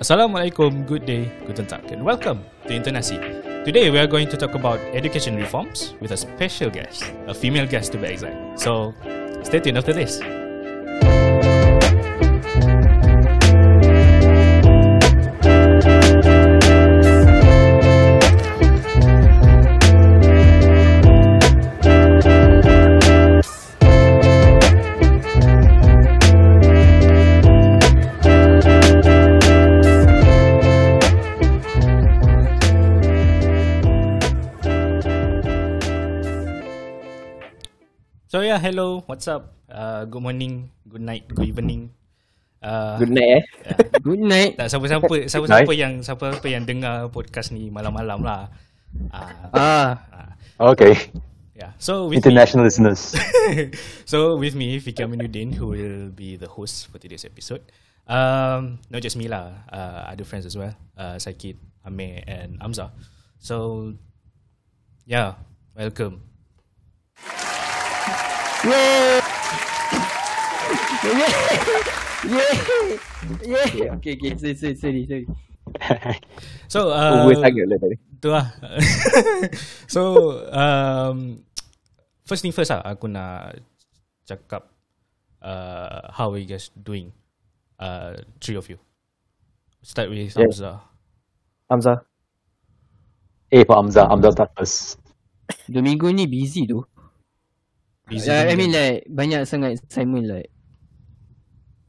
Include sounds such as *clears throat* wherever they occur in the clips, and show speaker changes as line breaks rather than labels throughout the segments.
Assalamualaikum, good day, guten tag, and welcome to Internasi. Today we are going to talk about education reforms with a special guest, a female guest to be exact. So, stay tuned after this. Yeah, hello, what's up? Uh, good morning, good night, good evening. Uh,
Good night eh. *laughs*
Good night.
tak siapa-siapa siapa-siapa yang siapa-siapa yang dengar podcast ni malam-malam lah. Uh,
Ah,
Okay,
yeah. So with me,
international listeners. *laughs*
so with me, Fiki Aminuddin, who will be the host for today's episode. Um, not just me lah, uh, other friends as well. Uh, Sakit, Amir, and Amza. So, yeah, welcome.
Yeah. Yeah. Yeah. Yeah. Okay, okay. Sorry, sorry, sorry. sorry. *laughs*
So, uh,
Over sangat lah tadi.
Tu lah. *laughs* so, um, first thing first lah, aku nak cakap uh, how are you guys doing? Uh, three of you. Start with
Yeah.
Hamza.
Hamzah.
A for Amza. Amza start first.
Dua minggu ni busy tu.
Busy
Uh, I mean like banyak sangat assignment like.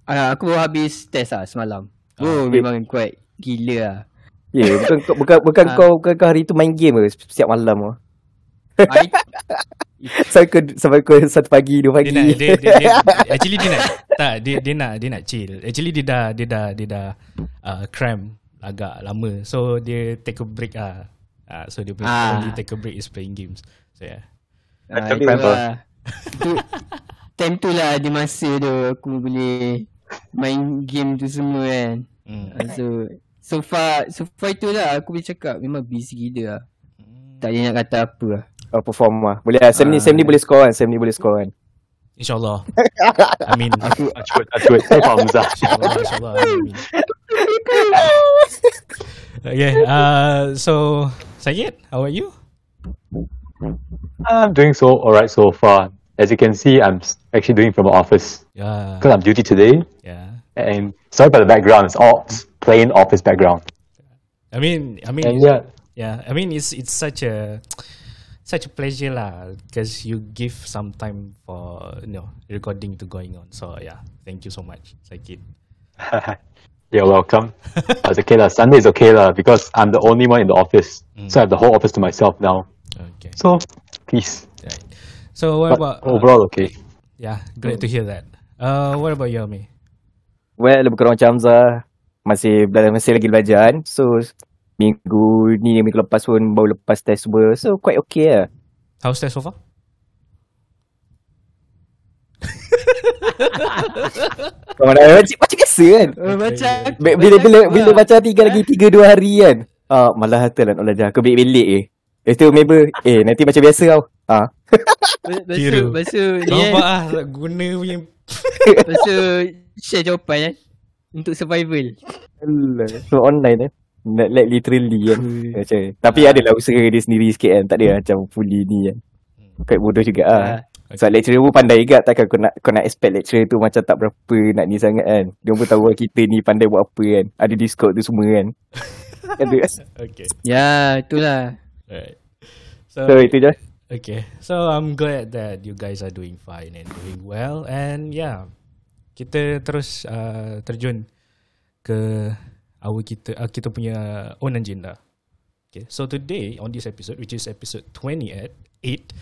Uh, aku baru habis test lah semalam. Oh, memang quite gila lah.
Ya, yeah, *laughs* bukan bukan bukan
Ah.
kau bukan kau hari tu main game ke setiap malam ke?
I, *laughs*
Sampai kau sampai kau satu pagi, dua
dia
pagi.
nak dia, dia, dia, *laughs* actually dia nak tak dia dia nak dia nak chill. Actually dia dah dia dah dia dah uh, cram agak lama. So dia take a break ah. Uh, so dia play,
Ah.
only take a break is playing games. So yeah.
uh, itu. Lah. tu, time tu lah di masa tu aku boleh main game tu semua kan.
Mm.
Uh, so so far so far itulah aku boleh cakap memang busy gila lah. Tak boleh nak kata apa lah.
Oh, perform lah. Boleh lah. Sam ni,
Ah.
Sam ni boleh score kan. Sam ni boleh score kan.
InsyaAllah. *laughs* Amin.
Touch wood, touch wood. A for Amza.
InsyaAllah, insyaAllah. Amin. Okay, uh, so Syed, how are you?
I'm doing so alright so far. As you can see, I'm actually doing from the office
Yeah,
because I'm duty today.
yeah.
And sorry for the background. It's all plain office background.
I mean, I mean,
And yeah,
yeah. I mean, it's it's such a such a pleasure lah because you give some time for you know recording to going on. So yeah, thank you so much, Syed. *laughs*
you're welcome. It's okay lah. Sunday is okay lah because I'm the only one in the office, mm. so I have the whole office to myself now.
Okay,
So peace.
So what
But
about? uh,
overall, okay.
yeah, glad to hear that. Uh, what about you, Ami?
Well, lebih kurang macam Hamzah. Masih, masih lagi belajar kan. So, minggu ni, minggu lepas pun baru lepas test semua. So, quite okay lah.
How's that so far? *laughs*
Kau mana macam, macam biasa kan.
Oh, macam
Bila, bila, bila, baca tiga lagi, tiga dua hari kan. Ah, malah hati lah nak belajar. Kau belik-belik eh. Lepas tu member, eh nanti macam biasa kau. Ah,
Lepas
Kira.
ni kan,
Nampak ah guna punya
tu share jawapan kan. Untuk survival.
Alah, so online eh. Like, like literally kan. Macam, tapi ada lah usaha dia sendiri sikit kan. Tak ada lah macam fully ni kan. Quite bodoh juga ah.
Ah.
Sebab lecturer pun pandai juga takkan kau nak kau nak expect lecturer tu macam tak berapa nak ni sangat kan. Dia pun tahu kita ni pandai buat apa kan. Ada Discord tu semua kan. *laughs* ada.
Okay.
Ya, itulah.
Right.
So itu je.
Okay, so I'm glad that you guys are doing fine and doing well, and yeah, kita terus uh, terjun ke our kita uh, kita punya own agenda. Okay, so today on this episode, which is episode 28, 8,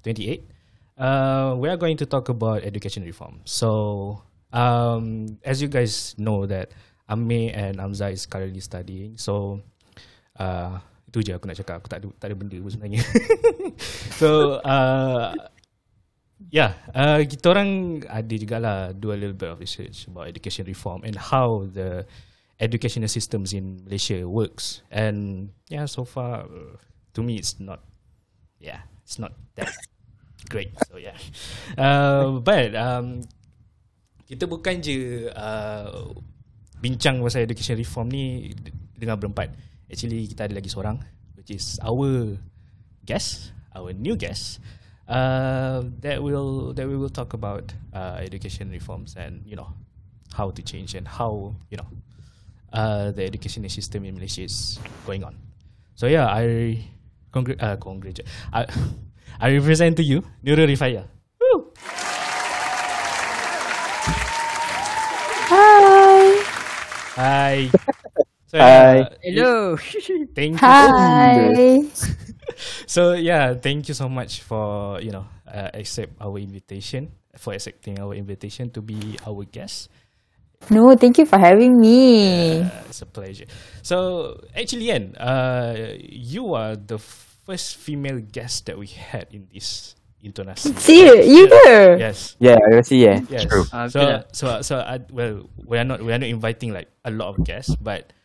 28, uh, we are going to talk about education reform. So, um, as you guys know that Ame and Amza is currently studying, so uh, itu je aku nak cakap. Aku tak ada, tak ada benda pun sebenarnya. *laughs* so, uh, yeah, uh, kita orang ada jugalah do a little bit of research about education reform and how the educational systems in Malaysia works. And yeah, so far, uh, to me, it's not, yeah, it's not that great. So yeah, uh, but um, kita bukan je uh, bincang pasal education reform ni dengan berempat. Actually kita ada lagi seorang which is our guest, our new guest. Uh, that will that we will talk about uh, education reforms and you know how to change and how you know uh, the education system in Malaysia is going on. So yeah, I congr- uh, congratulate. I *laughs* I represent to you Nurul Rifaya. Woo!
Hi.
Hi. *laughs* So,
Hi.
uh,
Hello. *laughs*
Thank you.
Hi. *laughs*
So yeah, thank you so much for you know uh, accept our invitation for accepting our invitation to be our guest.
No, thank you for having me.
Uh, it's a pleasure. So actually, Ian, uh, you are the first female guest that we had in this intonasi.
See you, you here.
Yes.
Yeah, I see yeah.
Yes.
True.
Ah,
So
betul lah.
so so uh, well, we are not we are not inviting like a lot of guests, but s-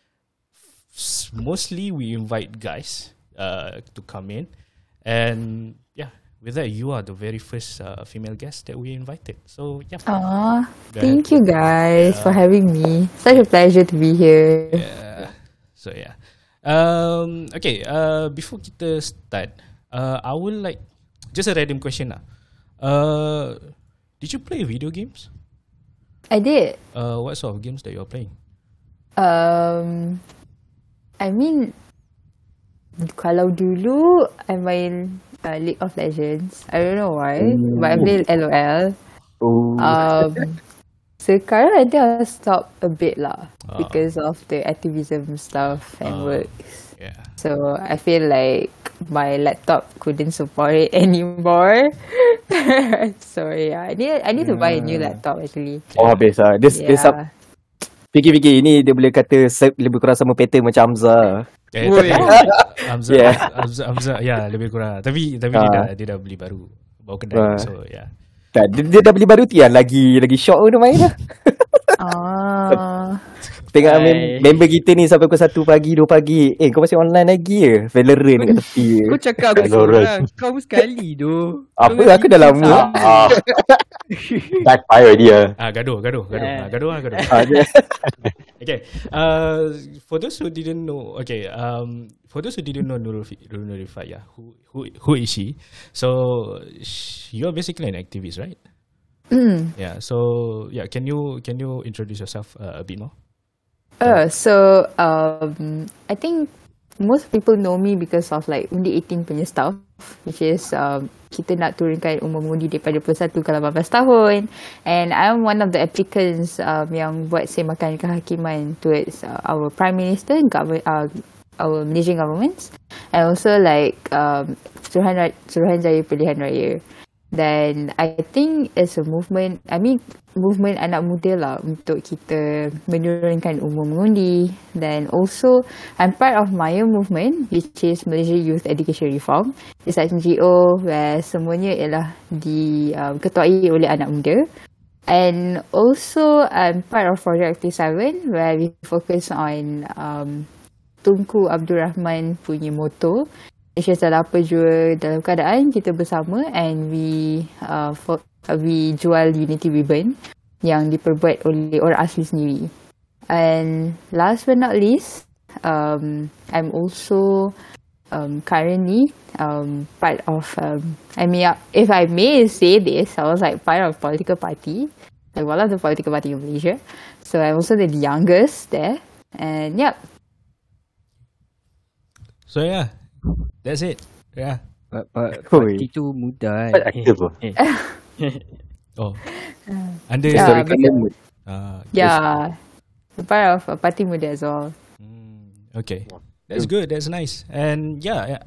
mostly we invite guys uh, to come in, and yeah, with that you are the very first uh, female guest that we invited. So yeah.
Aw,
Go
thank you guys for having me. Such a pleasure to be here.
Yeah. So yeah. Um. Okay. Uh. Before kita start, uh, I would like just a random question lah. Uh, did you play video games?
I did.
Uh, what sort of games that you are playing?
Um, I mean, kalau dulu I main uh, League of Legends. I don't know why, but I play LOL.
Oh,
Um, sekarang I think I'll stop a bit lah
Ah.
because of the activism stuff and
Ah.
work.
Yeah.
So I feel like my laptop couldn't support it *laughs* anymore. *laughs* so yeah, I need I need to buy a new laptop actually.
oh habis lah. Dia, dia sub,
Yeah.
Fikir-fikir ini dia boleh kata lebih kurang sama pattern macam Hamzah.
Eh, tapi *laughs* Hamzah,
Yeah.
Hamzah, Hamzah, ya lebih kurang. Tapi tapi
Ah.
dia dah dia dah beli baru, baru kedai.
Ah.
So yeah.
Tak, dia, dia dah beli baru Tian lagi lagi shock dia main lah. *laughs*
Ah,
Tengok
Hai.
mem- member kita ni sampai pukul 1 pagi, 2 pagi. Eh kau masih online lagi ke? Valorant kat tepi.
Kau cakap aku seorang. Kau sekali tu.
Apa aku dah lama.
Ah, backfire already. Uh.
Ah gaduh, gaduh, gaduh. Ah, gaduh ah, gaduh.
Ah, dia- *laughs*
Okay. Uh, for those who didn't know, okay. Um, for those who didn't know Nurul Nurul Rifaya, who who who is she? So sh- you are basically an activist, right?
mm.
Yeah. So yeah, can you can you introduce yourself uh, a bit more?
Uh, so um, I think most people know me because of like Undi 18 punya stuff, which is um, kita nak turunkan umur mengundi daripada 21 ke 18 tahun. And I'm one of the applicants um, yang buat semakan kehakiman towards uh, our Prime Minister, government, uh, our Malaysian governments, and also like um, Suruhan, Suruhanjaya Pilihan Raya. Then I think it's a movement, I mean movement anak muda lah untuk kita menurunkan umur mengundi. Then also I'm part of Maya movement which is Malaysia Youth Education Reform. It's an NGO where semuanya ialah diketuai oleh anak muda. And also I'm part of Project 57 where we focus on um, Tunku Abdul Rahman punya moto Malaysia adalah apa jua dalam keadaan kita bersama and we uh, for, uh, we jual Unity Ribbon yang diperbuat oleh orang asli sendiri. And last but not least, um, I'm also um, currently um, part of, um, I mean, if I may say this, I was like part of political party, like one of the political party in Malaysia. So I'm also the youngest there. And yep,
So yeah, that's it. Yeah.
Pa- pa-
Oi.
Parti tu mudah
Quite
kan.
active. uh.
Oh. Under
Yeah,
Historical moment.
uh,
yeah, part of a party muda as well.
Mm, okay, that's good. That's nice. And yeah, yeah.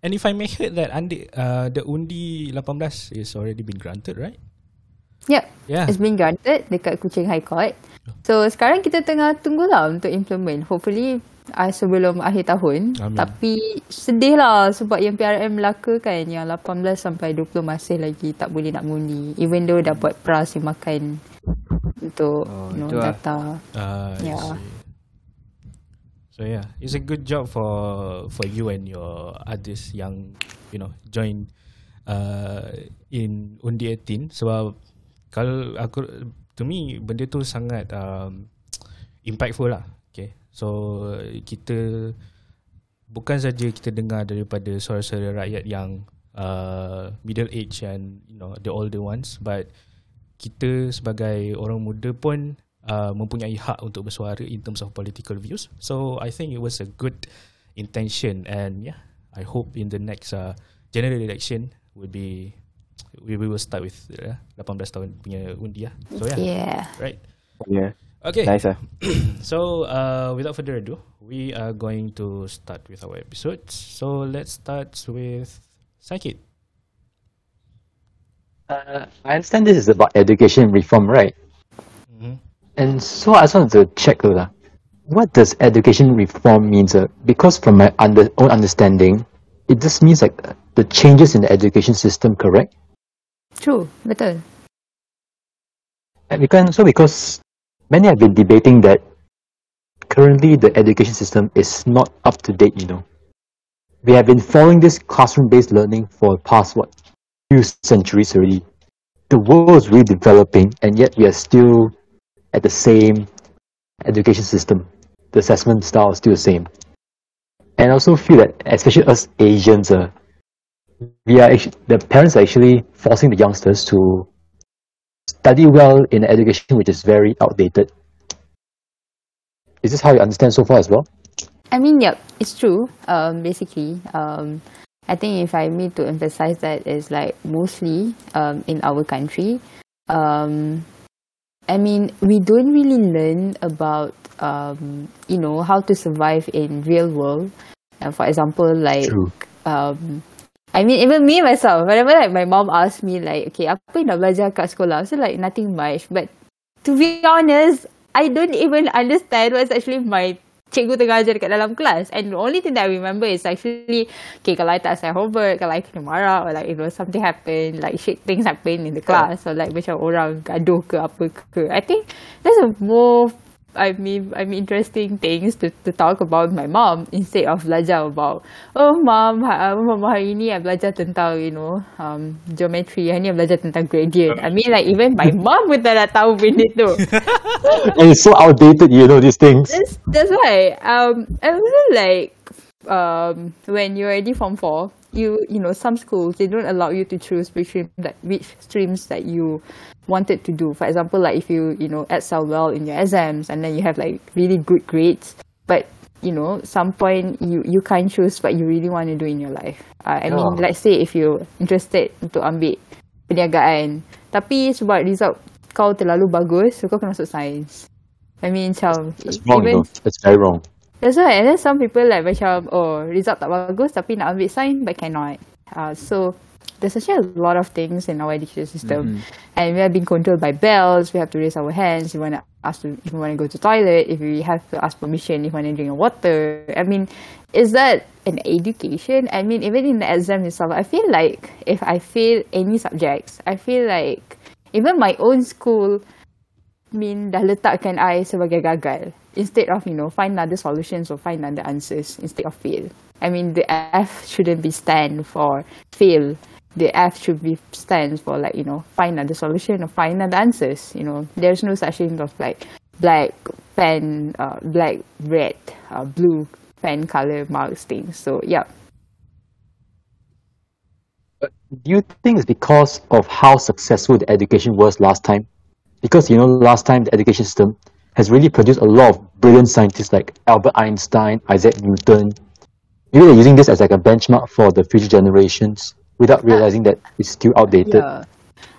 and if I may heard that Andi, uh, the undi 18 is already been granted, right?
Yep.
Yeah.
It's been granted dekat Kuching High Court. So sekarang kita tengah tunggulah untuk implement. Hopefully uh, sebelum akhir tahun.
Amin.
Tapi sedih lah sebab yang PRM Melaka kan yang 18 sampai 20 masih lagi tak boleh nak mengundi. Even though dah buat prasimakan untuk
Oh,
you know,
lah.
data.
Uh,
Yeah.
see. So yeah, it's a good job for for you and your others yang you know join uh, in undi 18 sebab kalau aku to me benda tu sangat um, impactful lah. So kita bukan saja kita dengar daripada suara-suara rakyat yang uh, middle age and you know the older ones but kita sebagai orang muda pun uh, mempunyai hak untuk bersuara in terms of political views. So I think it was a good intention and yeah, I hope in the next uh, general election will be we, we will start with uh, 18 tahun punya undi lah. So yeah,
Yeah.
right.
Yeah.
Okay.
Nice lah. *clears throat*
So, uh, without further ado, we are going to start with our episodes. So, let's start with Sakit.
Uh, I understand this is about education reform, right?
Mhm.
And so I just wanted to check, uh, what does education reform means? Uh, because from my under, own understanding, it just means like uh, the changes in the education system, correct?
True. Betul.
And because, so because many have been debating that currently the education system is not up to date, you know. We have been following this classroom-based learning for the past, what, few centuries already. The world is really developing and yet we are still at the same education system. The assessment style is still the same. And I also feel that, especially us Asians, uh, we are actually, the parents are actually forcing the youngsters to study well in education which is very outdated. Is this how you understand so far as well?
I mean, yep, it's true. Um, basically, um, I think if I need to emphasize that is like mostly um, in our country. Um, I mean, we don't really learn about um, you know how to survive in real world. Uh, for example, like um, I mean, even me myself, whenever like my mom asks me like, okay, apa yang nak belajar kat sekolah? So like nothing much. But to be honest, I don't even understand what's actually my cikgu tengah ajar dekat dalam kelas. And the only thing that I remember is actually, okay, kalau I tak sign homework, kalau I kena marah, or like, you know, something happen, like shit things happen in the class, or like macam orang gaduh ke apa ke. I think that's a more I mean, I mean interesting things to, to talk about my mom instead of belajar about oh mom, ha, uh, hari ni I belajar tentang you know um, geometry, hari ni I belajar tentang gradient. I mean like even my mom pun tak nak tahu benda tu. *laughs*
and it's so outdated, you know, these things.
That's that's why. Um, and also like um when you're already form four, you you know some schools they don't allow you to choose between like which streams that you wanted to do. For example, like if you you know excel well in your exams and then you have like really good grades, but you know some point you you can't choose what you really want to do in your life. Uh, I mean, let's say if you're interested untuk ambil perniagaan, tapi sebab result kau terlalu bagus, so kau kena masuk sains. I mean, macam
It's wrong,
even
though. It's very wrong.
That's why. And then some people like macam, oh, result tak bagus tapi nak ambil sign but cannot. Uh, so, there's actually a lot of things in our education system. And we are being controlled by bells. We have to raise our hands. We want to ask to, if we want to go to toilet. If we have to ask permission if we want to drink water. I mean, is that an education? I mean, even in the exam itself, I feel like if I fail any subjects, I feel like even my own school mean dah letakkan I sebagai gagal instead of you know find other solutions or find other answers instead of fail. I mean the F shouldn't be stand for fail. The F should be stands for like you know find other solution or find other answers. You know there's no such thing of like black pen, uh, black red, uh, blue pen color marks things. So yeah.
Do you think it's because of how successful the education was last time? Because you know, last time the education system has really produced a lot of brilliant scientists like Albert Einstein, Isaac Newton. Maybe they're using this as like a benchmark for the future generations without uh, realizing that it's still outdated.
Yeah.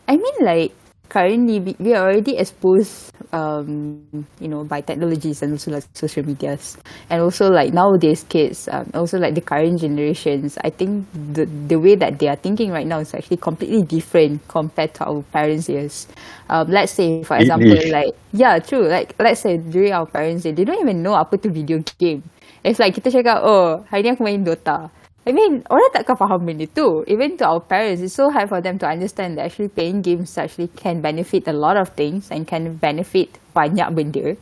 I mean, like currently we, we are already exposed, um, you know, by technologies and also like social medias, and also like nowadays kids, um, also like the current generations. I think the the way that they are thinking right now is actually completely different compared to our parents' years. Um, let's say, for example, like yeah, true. Like let's say during our parents' day, they don't even know apa tu video game. It's like kita cakap, oh, hari ni aku main Dota. I mean, orang takkan faham benda tu. Even to our parents, it's so hard for them to understand that actually playing games actually can benefit a lot of things and can benefit banyak benda.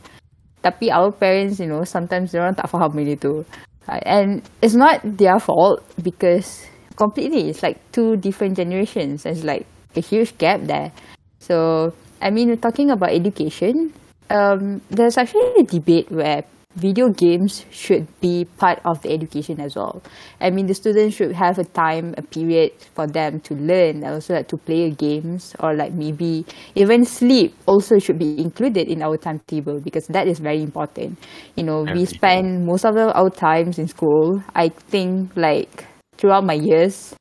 Tapi our parents, you know, sometimes orang tak faham benda tu. And it's not their fault because completely, it's like two different generations. There's like a huge gap there. So, I mean, talking about education. um, there's actually a debate where video games should be part of the education as well. I mean, the students should have a time, a period for them to learn, and also like to play games or like maybe even sleep also should be included in our timetable because that is very important. You know, we spend most of our times in school. I think like throughout my years,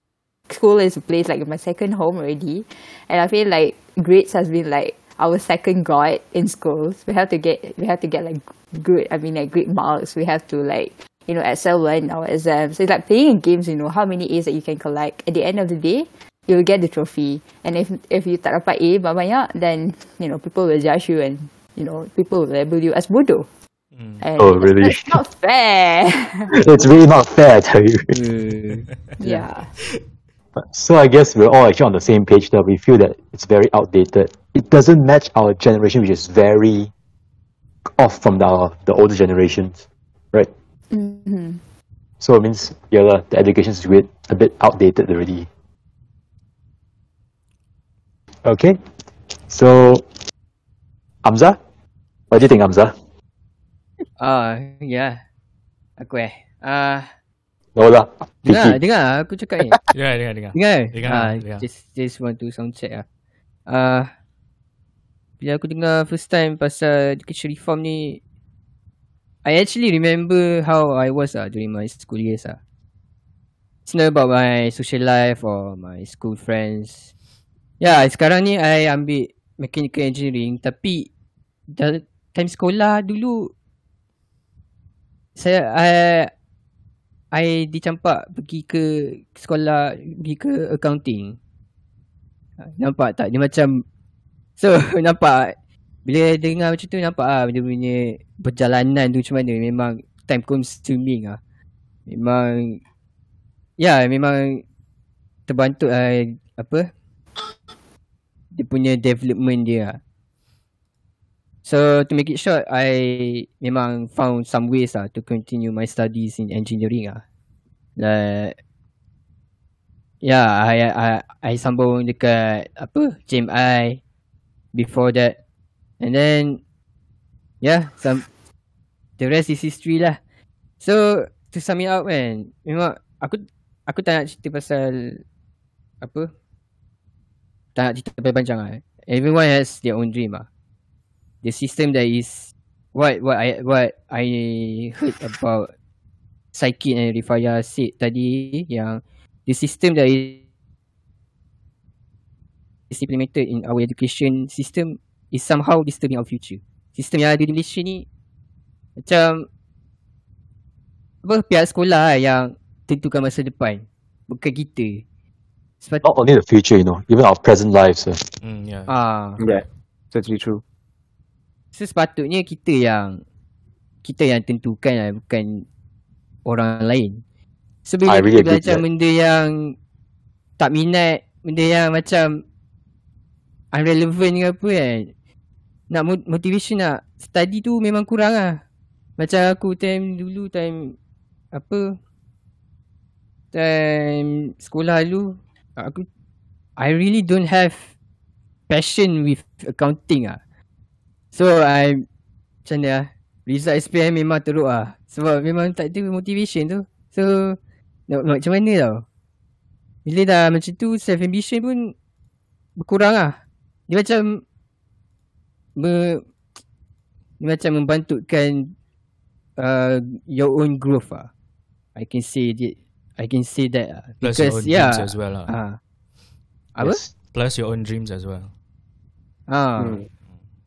school is a place like my second home already, and I feel like grades has been like our second god in schools. We have to get we have to get like good. I mean like great marks. We have to like you know excel well in our exams. It's like playing games. You know how many A's that you can collect. At the end of the day, you will get the trophy. And if if you tak dapat A banyak, then you know people will judge you and you know people will label you as bodoh. And
Oh, really?
It's not fair. *laughs*
it's really not fair, I tell you.
Uh, *laughs*
yeah. *laughs*
So I guess we're all actually on the same page that we feel that it's very outdated. It doesn't match our generation, which is very off from the the older generations, right?
hmm
So it means yeah, lah, the education is a bit a bit outdated already. Okay, so Amza, what do you think, Amza?
Ah, ya. Aku eh. Ah,
No lah,
dengar,
Vicky.
dengar aku cakap ni. *laughs*
Dengar, dengar, dengar.
Dengar?
Dengar,
ah,
dengar.
just just want to sound check ah. Ah, bila aku dengar first time pasal education reform ni, I actually remember how I was ah during my school years ah. It's not about my social life or my school friends. Yeah, sekarang ni I ambil mechanical engineering tapi dah time sekolah dulu saya I I dicampak pergi ke sekolah pergi ke accounting. Nampak tak? Dia macam So *laughs* nampak bila dengar macam tu nampak ah dia punya perjalanan tu macam mana memang time consuming ah. Memang ya memang terbantu uh, apa dia punya development dia. ah. So to make it short, I memang found some ways ah to continue my studies in engineering ah. Like yeah, I I I sambung dekat apa JMI before that. And then yeah, some the rest is history lah. So to sum it up kan, memang aku aku tak nak cerita pasal apa tak nak cerita panjang lah. Everyone has their own dream ah. The system that is what what I what I heard about Psyche and Rifaya said tadi yang the system that is is implemented in our education system is somehow disturbing our future. Sistem yang ada di Malaysia ni macam apa pihak sekolah lah yang tentukan masa depan. Bukan kita. Sebab
Not only the future, you know, even our present lives. Uh.
Hmm, yeah.
ah,
Yeah, totally true.
So sepatutnya kita yang kita yang tentukan lah bukan orang lain. So bila
I really
kita belajar benda yang tak minat, benda yang macam unrelevant ke apa kan. Nak mo- motivation nak study tu memang kurang lah. Macam aku time dulu time apa time sekolah dulu aku I really don't have passion with accounting ah. So I macam lah Result SPM memang teruk lah Sebab memang tak ada motivation tu So nak, nak macam mana tau Bila dah macam tu self ambition pun Berkurang lah Dia macam me, Dia macam membantukan uh, Your own growth lah I can say that I can say that lah
Plus your own
yeah,
dreams as well lah.
ah. Apa?
Yes.
Plus your own dreams as well.
Ah.
Hmm.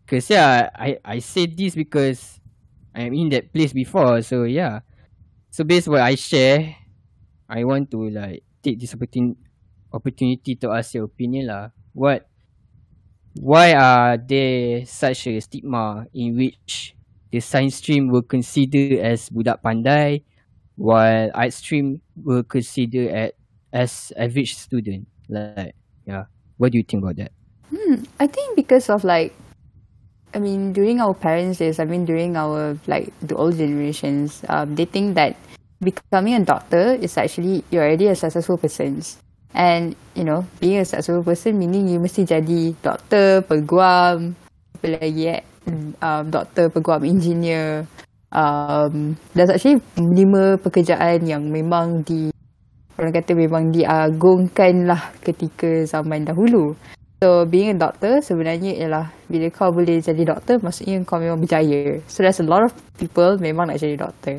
Cause yeah, I I say this because I'm in that place before. So yeah. So based what I share, I want to like take this opportunity opportunity to ask your opinion lah. What why are there such a stigma in which the science stream will consider as budak pandai while art stream will consider at as average student? Like yeah. What do you think about that?
Hmm, I think because of like, I mean, during our parents' days, I mean, during our like the old generations, um, they think that becoming a doctor is actually you're already a successful person, and you know, being a successful person meaning you mesti jadi doktor, peguam, apa lagi eh? Um, doktor peguam engineer. Um, there's actually lima pekerjaan yang memang di orang kata memang diagungkan lah ketika zaman dahulu so being a doctor sebenarnya ialah bila kau boleh jadi doktor maksudnya kau memang berjaya so there's a lot of people memang nak jadi doktor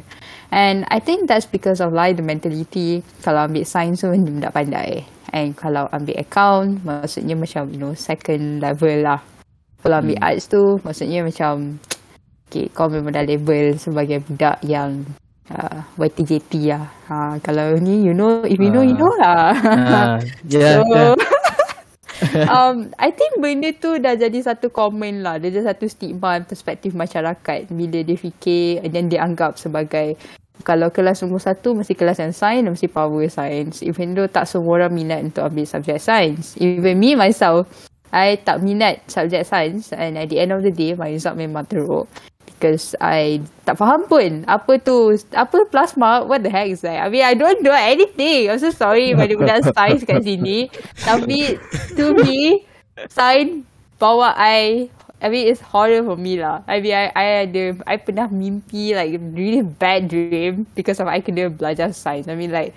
and I think that's because of like the mentality kalau ambil science pun dia tak pandai and kalau ambil account maksudnya macam you know second level lah kalau ambil hmm. arts tu maksudnya macam okay, kau memang dah label sebagai budak yang uh, YTJT lah. Ha, kalau ni you know, if you know, you know lah.
Ah, *laughs* yeah,
so,
yeah. *laughs* *laughs*
um, I think benda tu dah jadi satu komen lah. Dia jadi satu stigma perspektif masyarakat bila dia fikir then dia anggap sebagai kalau kelas nombor satu mesti kelas yang sains dan mesti power science. Even though tak semua orang minat untuk ambil subjek sains. Even me myself, I tak minat subjek sains and at the end of the day my result memang teruk because I tak faham pun apa tu apa plasma what the heck is that? I mean I don't know anything. I'm so sorry pada budak sains kat sini. Tapi to me sains bawa I I mean it's horror for me lah. I mean I I ada I pernah mimpi like really bad dream because of I kena belajar sains I mean like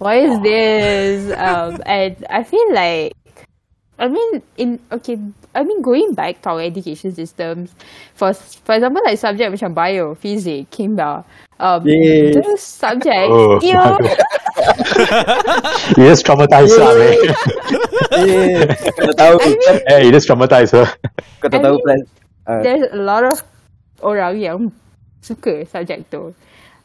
why is this? Um and I feel like I mean, in okay, I mean going back to our education systems, for for example, like subject macam bio, physics, kimia, um,
Yes.
those subjects,
Oh,
you know,
You *laughs* just traumatized her, man.
Eh, kau tahu.
I mean-
Hey, you just traumatized her.
Kau tak
I mean-
plan. Ah,
there's a lot of orang yang suka subject tu.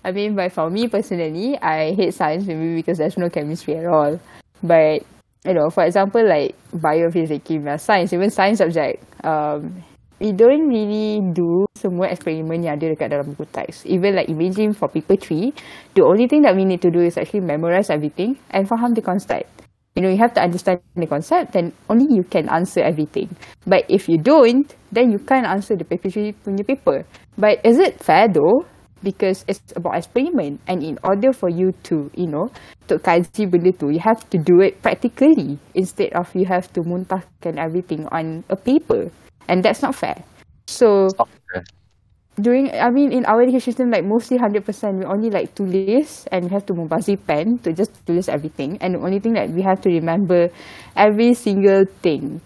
I mean, but for me personally, I hate science maybe because there's no chemistry at all. But you know, for example, like biophysics, kimia, science, even science subject, um, we don't really do semua eksperimen yang ada dekat dalam buku teks. Even like imagine for paper three, the only thing that we need to do is actually memorize everything and faham the concept. You know, you have to understand the concept, then only you can answer everything. But if you don't, then you can't answer the paper three punya paper. But is it fair though? Because it's about experiment, and in order for you to, you know, to kaji benda tu, you have to do it practically instead of you have to muntahkan everything on a paper, and that's not fair. So during I mean in our education system like mostly hundred percent we only like tulis and we have to membazir pen to just tulis everything. And the only thing that we have to remember every single thing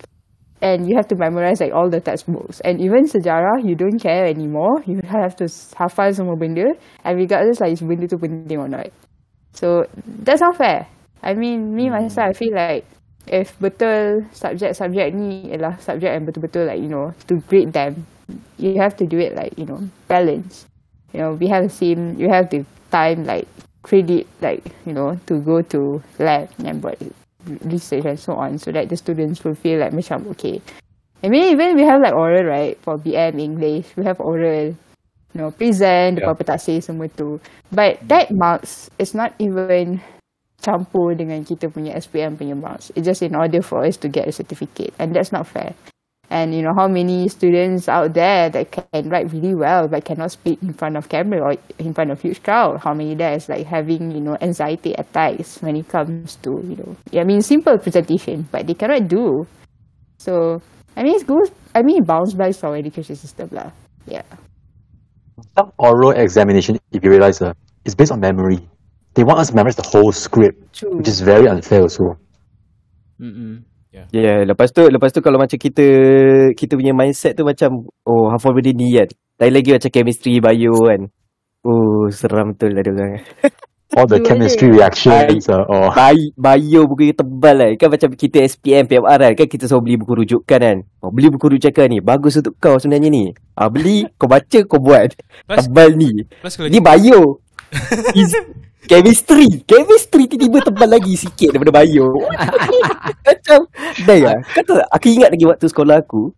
and you have to memorize like all the textbooks. And even sejarah you don't care anymore. You have to hafal semua benda and regardless like benda tu penting or not. So that's not fair. I mean me myself I feel like if betul subjek-subjek ni ialah subjek yang betul-betul like you know to grade them you have to do it like you know balance. You know we have the same you have the time like credit like you know to go to lab and buat research and so on so that the students will feel like macam okay. I mean even we have like oral right for BM English. We have oral you know present
Yeah.
depan petaksir semua tu. But that marks is not even campur dengan kita punya SPM punya marks. It's just in order for us to get a certificate. And that's not fair and you know how many students out there that can write really well but cannot speak in front of camera or in front of huge crowd how many there is like having you know anxiety attacks when it comes to you know i mean simple presentation but they cannot do so i mean it goes i mean it bounce back to our education system lah yeah
Some oral examination, if you realize, uh, is based on memory. They want us to memorize the whole script,
true
which is very unfair also.
Mm-mm.
Ya, yeah, lepas tu lepas tu kalau macam kita kita punya mindset tu macam oh hafal benda ni kan. Lain lagi macam chemistry, bio kan. Oh, seram betul lah dia orang.
All the *laughs* chemistry reactions, uh, or
Bio, bio buku yang tebal kan. Kan macam kita SPM, PMR kan. Kan kita selalu beli buku rujukan kan. Oh, beli buku rujukan ni. Bagus untuk kau sebenarnya ni. Ah, beli, kau baca, kau buat.
Plus,
Tebal ni.
plus
Ni bio. *laughs* Is chemistry. Chemistry tiba-tiba tebal lagi sikit daripada bio. *laughs* Macam Dah tahu tak? Aku ingat lagi waktu sekolah aku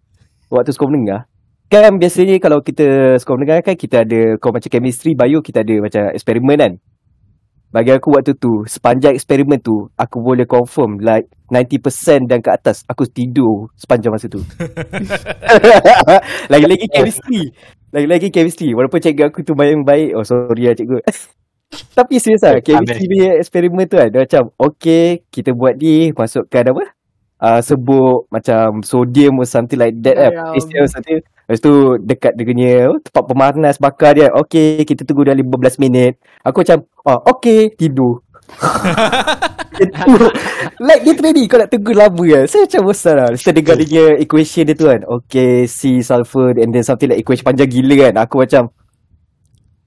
Waktu sekolah menengah. Kan biasanya kalau kita sekolah menengah kan Kita ada Kau macam chemistry, bio Kita ada macam eksperimen kan? Bagi aku waktu tu Sepanjang eksperimen tu Aku boleh confirm Like 90% dan ke atas Aku tidur Sepanjang masa tu. *laughs* *laughs* Lagi-lagi chemistry. Lagi-lagi chemistry. Walaupun cikgu aku tu bayang baik. Oh sorry lah cikgu Tapi serius lah
Eh,
Chemistry punya eksperimen tu kan Dia macam Okay Kita buat ni Masukkan apa uh, sebut macam sodium or something like that kan.
Garam.
Potassium or something. Lepas tu dekat dia punya tempat pemanas bakar dia. Okay, kita tunggu dalam 15 minit. Aku macam, oh, okay, tidur. *laughs* *laughs* like literally kau nak tunggu lama kan Saya macam bosan lah Lepas tu dengar dia punya equation dia tu kan Okay C sulfur And then something like equation panjang gila kan Aku macam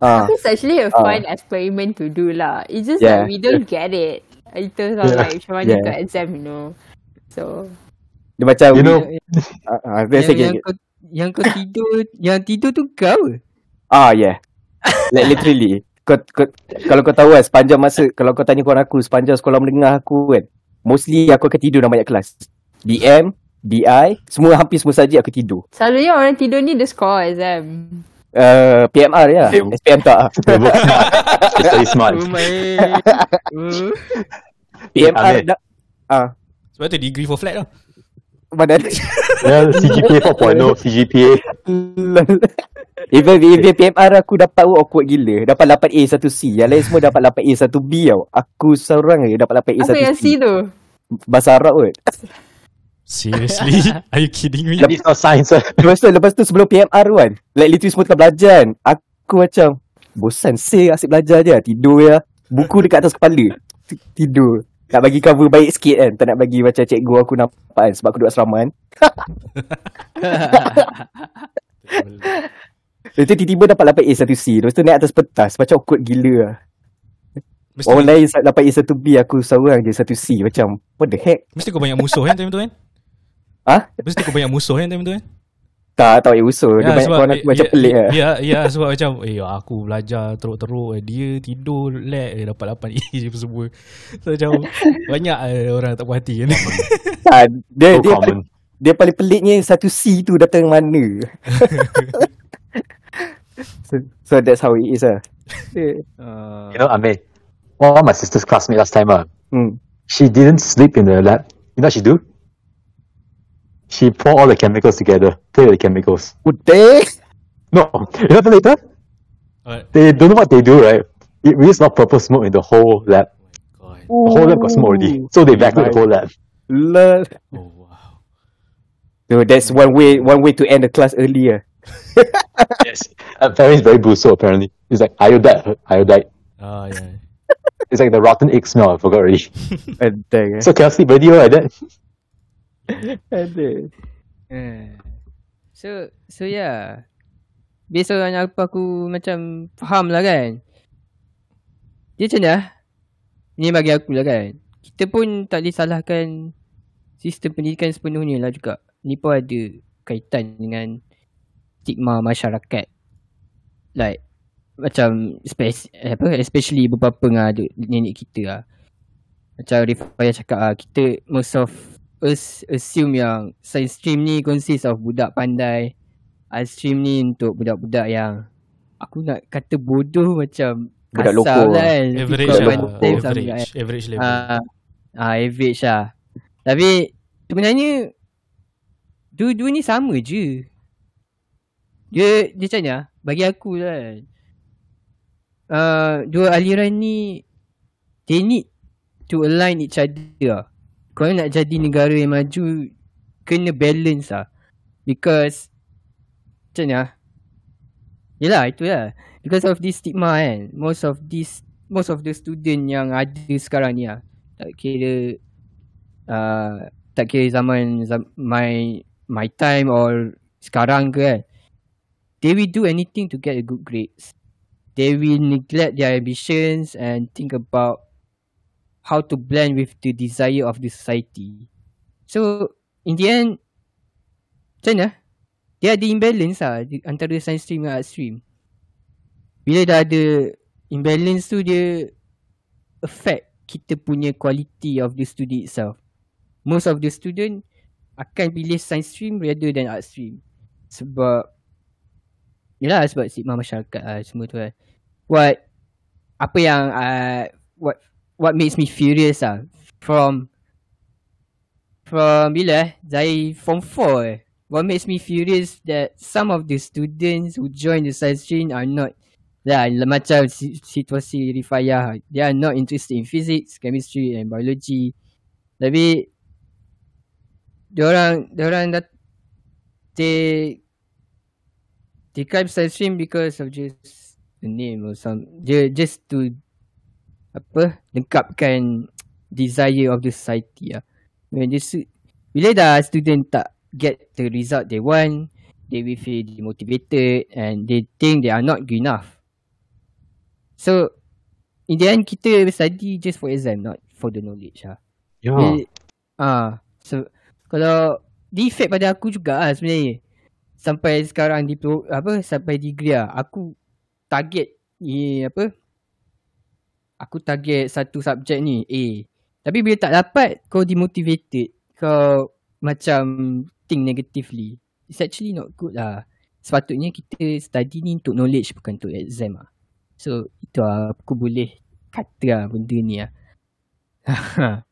It's actually a
Ah.
fun experiment to do lah. It's just
Yeah.
that we don't get it. Itu yeah.
Yeah.
like macam mana
Yeah.
kat exam, you know. So,
Dia macam
You know, *laughs*
ah, ah, Biasa
yang, yang,
yang,
kau, yang kau tidur Yang tidur tu kau?
Ah yeah Like literally kau, kau, Kalau kau tahu kan Sepanjang masa Kalau kau tanya kawan aku Sepanjang sekolah menengah aku kan Mostly aku akan tidur dalam banyak kelas DM DI Semua hampir semua saja aku tidur
selalunya orang tidur ni dia score exam.
Uh, PMR ya SPM tak *laughs*
work smart. Study
oh.
PMR dah Ah
Sebab tu degree for flat lah.
Mana ada
Well, CGPA 4.0, CGPA.
Even even PMR aku dapat pun awkward gila. Dapat 8A 1C. Yang lain semua dapat 8A 1B tau. Aku seorang je dapat 8A
Apa yang
1C.
C tu?
Bahasa Arab kot. *laughs*
Seriously? *laughs* Are you kidding me?
It's not science.
Lepas tu, lepas tu sebelum PMR tu kan. Like literally semua tengah belajar kan. Aku macam bosan say asyik belajar je. Tidur ya. Buku dekat atas kepala. Ti- Tidur. Nak bagi cover baik sikit kan. Tak nak bagi macam cikgu aku nampak kan. Sebab aku duduk asrama kan. *laughs* Lepas tu tiba-tiba dapat 8A 1C. Lepas tu naik atas petas. Macam awkward gila lah.
Mesti,
Orang lain dapat A1B aku seorang je 1C macam what the heck?
mesti kau banyak musuh kan time tu kan?
Ah?
Mesti kau banyak musuh kan time tu kan?
Tak tak payah usul. Dia banyak kawan aku macam
ya,
pelik lah.
Ya, ya sebab macam eh aku belajar teruk-teruk eh, dia tidur lab eh, dapat 8 A je semua. So macam banyak eh, orang tak puas hati kan. *laughs*
Tak, dia,
So
dia,
common.
dia paling peliknya 1C tu datang mana. *laughs* so, so that's how it is lah.
uh,
You know, Ame, one of my sister's classmate last time, uh,
Hmm.
she didn't sleep in the lab. You know what she do? She pour all the chemicals together. Play with the chemicals.
Would they?
No, you know what later?
Alright.
They don't know what they do, right? It released not purple smoke in the whole lab.
God.
The whole lab got smoke already. So they vacuumed the whole lab.
Lol.
Oh wow.
So that's one way one way to end the class earlier. *laughs*
Yes. Apparently it's very buso, apparently. It's like iodide. Iodide.
Ah yeah.
It's like the rotten egg smell. I forgot already. *laughs*
Ada.
so can I sleep already like that. *laughs*
Ada.
Eh. So so yeah. Based on apa aku macam faham lah kan. Dia macam mana? Ni bagi aku lah kan. Kita pun tak boleh salahkan sistem pendidikan sepenuhnya lah juga. Ni pun ada kaitan dengan stigma masyarakat. Like macam spes- apa especially beberapa dengan nenek kita lah. Macam Rifaya cakap ah kita most of assume yang science stream ni consist of budak pandai. Art stream ni untuk budak-budak yang aku nak kata bodoh macam
Budak
kasar
loko
lah kan.
Average lah.
pandai something
Average.
like
Average level.
Ah, ah average lah. Tapi sebenarnya dua-dua ni sama je. Dia dia macam mana? Bagi aku lah. kan. Uh, dua aliran ni they need to align each other lah. Kalau nak jadi negara yang maju kena balance lah. Because macam mana? Yelah itu lah. Because of this stigma kan. Most of this most of the student yang ada sekarang ni lah. Tak kira uh, tak kira zaman, zaman my my time or sekarang ke kan. They will do anything to get a good grades. They will neglect their ambitions and think about how to blend with the desire of the society. So in the end macam mana? Dia ada imbalance lah di- antara science stream dan art stream. Bila dah ada imbalance tu dia affect kita punya quality of the student itself. Most of the student akan pilih science stream rather than art stream. Sebab Yelah sebab stigma masyarakat lah semua tu kan. What apa yang uh, what what makes me furious ah from from bila eh dari form 4 eh what makes me furious that some of the students who join the science stream are not lah macam si- situasi Rifayah they are not interested in physics chemistry and biology. Tapi diorang diorang dah they they climb science stream because of just the name or some just, just to apa lengkapkan desire of the society ah. When they su- bila dah student tak get the result they want, they will feel demotivated and they think they are not good enough. So in the end kita study just for exam not for the knowledge ah.
Yeah.
Dia- Ah, so kalau defect pada aku juga lah sebenarnya. Sampai sekarang di apa sampai degree lah. Aku target ni apa? Aku target satu subjek ni A. Tapi bila tak dapat kau demotivated, kau macam think negatively. It's actually not good lah. Sepatutnya kita study ni untuk knowledge bukan untuk exam lah. So itu lah aku boleh kata lah benda ni lah. *laughs*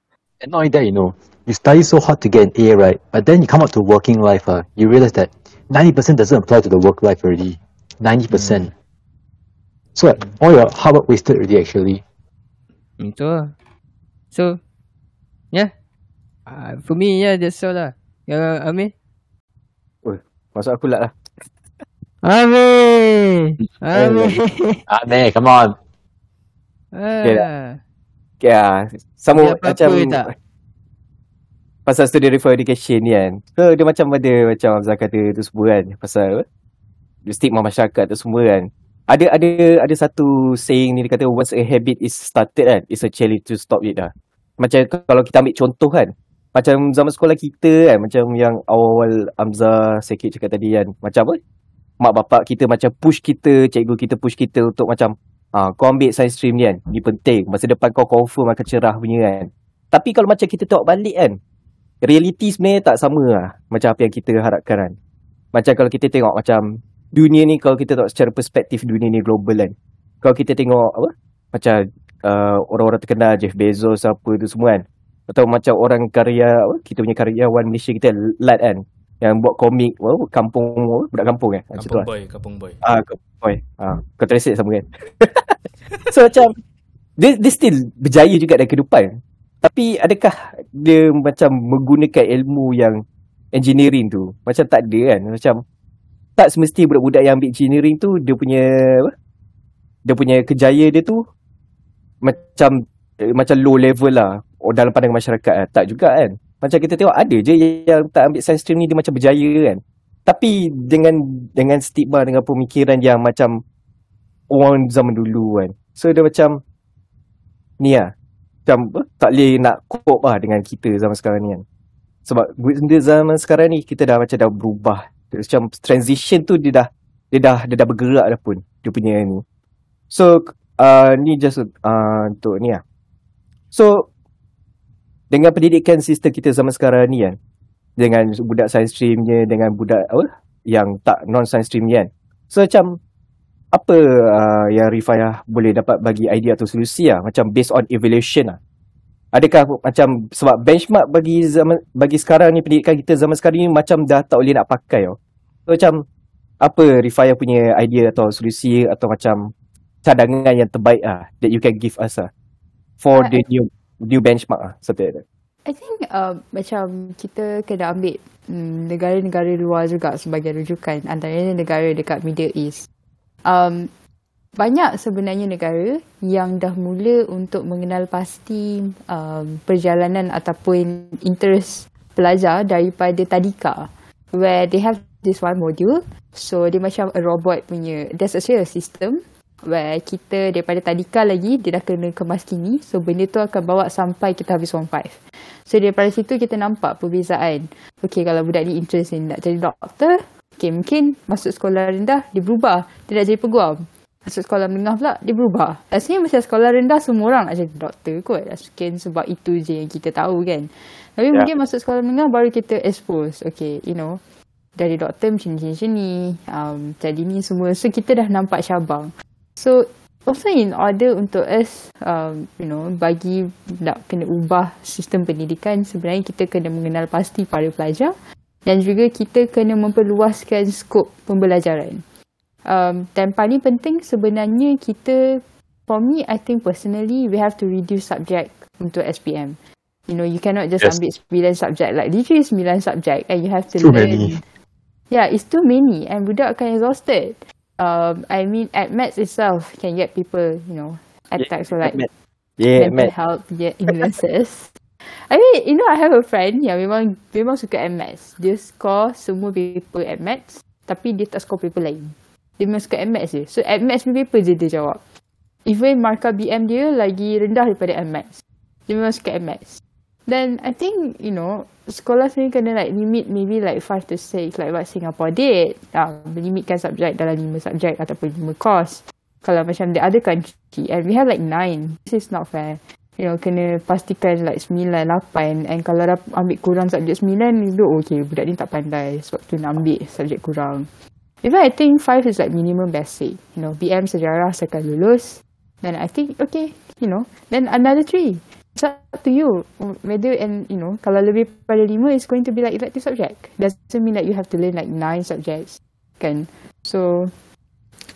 And not only that, you know, you study so hard to get an A, right? But then you come out to working life, uh, you realize that 90% doesn't apply to the work life already. 90%. So like, all your hard work wasted already, actually.
Itu lah. So, yeah. Uh, for me, yeah, that's all lah. Ya, Amir?
Masuk aku lah lah.
Amir! Amir!
Ah, *laughs* man, come on.
Okay
ah.
Ya, sama
Ada apa-apa
macam
tak?
pasal student refer education ni kan. So dia macam ada macam Abzal kata tu semua kan. Pasal apa? Dia stigma masyarakat tu semua kan. Ada ada ada satu saying ni dia kata once a habit is started kan, it's a challenge to stop it dah. Macam kalau kita ambil contoh kan. Macam zaman sekolah kita kan, macam yang awal-awal Hamzah Sekit cakap tadi kan. Macam apa? Mak bapak kita macam push kita, cikgu kita push kita untuk macam ah kau ambil science stream ni kan. Ni penting. Masa depan kau confirm akan cerah punya kan. Tapi kalau macam kita tengok balik kan, reality sebenarnya tak sama lah macam apa yang kita harapkan kan. Macam kalau kita tengok macam dunia ni kalau kita tengok secara perspektif dunia ni global kan. Kalau kita tengok apa? Macam uh, orang-orang terkenal Jeff Bezos apa tu semua kan. Atau macam orang karya apa? Kita punya karyawan Malaysia kita Lat kan. Yang buat komik apa? kampung apa? budak kampung kan.
Kampung
lah.
boy, kampung boy.
Ah, kau boy. Ah, kau translate sama kan. *laughs* so macam dia, dia still berjaya juga dalam kehidupan. Tapi adakah dia macam menggunakan ilmu yang engineering tu? Macam tak ada kan. Macam tak semesti budak-budak yang ambil engineering tu dia punya apa? Dia punya kejaya dia tu macam eh, macam low level lah oh, dalam pandangan masyarakat lah. Tak juga kan. Macam kita tengok ada je yang tak ambil science stream ni dia macam berjaya kan. Tapi dengan dengan stigma dengan pemikiran yang macam orang zaman dulu kan. So dia macam ni lah. Macam tak boleh nak cope lah dengan kita zaman sekarang ni kan. Sebab benda zaman sekarang ni kita dah macam dah berubah. Macam transition tu dia dah dia dah dia dah bergerak dah pun dia punya ni. So uh, ni just uh, untuk ni lah. So dengan pendidikan sistem kita zaman sekarang ni kan dengan budak science streamnya dengan budak apa yang tak non science stream ni kan. So macam apa uh, yang Rifayah boleh dapat bagi idea atau solusi lah macam based on evaluation lah. Adakah macam sebab benchmark bagi zaman bagi sekarang ni pendidikan kita zaman sekarang ni macam dah tak boleh nak pakai tau. So macam apa Rifayah punya idea atau solusi atau macam cadangan yang terbaik ah that you can give us ah for
Uh,
the new new benchmark ah something like that.
I think uh, macam kita kena ambil mm, negara-negara luar juga sebagai rujukan antaranya negara dekat Middle East. Um, banyak sebenarnya negara yang dah mula untuk mengenal pasti um, perjalanan ataupun interest pelajar daripada tadika where they have this one module. So dia macam a robot punya there's actually a system where kita daripada tadika lagi dia dah kena kemas kini so benda tu akan bawa sampai kita habis form 5 so daripada situ kita nampak perbezaan. Okay kalau budak ni interest ni nak jadi doktor okay mungkin masuk sekolah rendah dia berubah. Dia nak jadi peguam masuk sekolah menengah pula dia berubah. Rasanya macam sekolah rendah semua orang nak jadi doktor kot. Mungkin sebab itu je yang kita tahu kan. Tapi
Ya.
mungkin masuk sekolah menengah baru kita expose. Okay you know dari doktor macam ni macam ni. Um, jadi ni semua. So kita dah nampak cabang So also in order untuk us um, you know bagi nak kena ubah sistem pendidikan sebenarnya kita kena mengenal pasti para pelajar. Dan juga kita kena memperluaskan skop pembelajaran. Um, dan paling penting sebenarnya kita for me I think personally we have to reduce subject untuk SPM. You know, you cannot just
Yes.
ambil sembilan subjek. Like literally sembilan subjek and you have to
Too
learn.
many.
Yeah, it's too many and budak akan exhausted. Um, I mean, at maths itself can get people, you know, attacks or like
Yeah,
mental
Matt.
health yeah, *laughs* illnesses. I mean, you know, I have a friend yang memang memang suka at maths. Dia score semua paper at maths, tapi dia tak score paper lain. Dia memang suka at maths je. So, at punya paper je dia jawab. Even markah BM dia lagi rendah daripada maths. Dia memang suka. Then, I think, you know, sekolah sendiri kena like limit maybe like 5 to 6 like what Singapore did. Uh, melimitkan subjek dalam 5 subjek ataupun 5 course kalau macam the other country and we have like nine this is not fair you know kena pastikan like sembilan lapan and kalau dah ambil kurang subjek sembilan itu okay budak ni tak pandai sebab tu nak ambil subjek kurang even I think five is like minimum basic you know BM sejarah sekali lulus then I think okay you know then another three it's up to you whether and you know kalau lebih pada lima it's going to be like elective subject doesn't mean that you have to learn like nine subjects kan so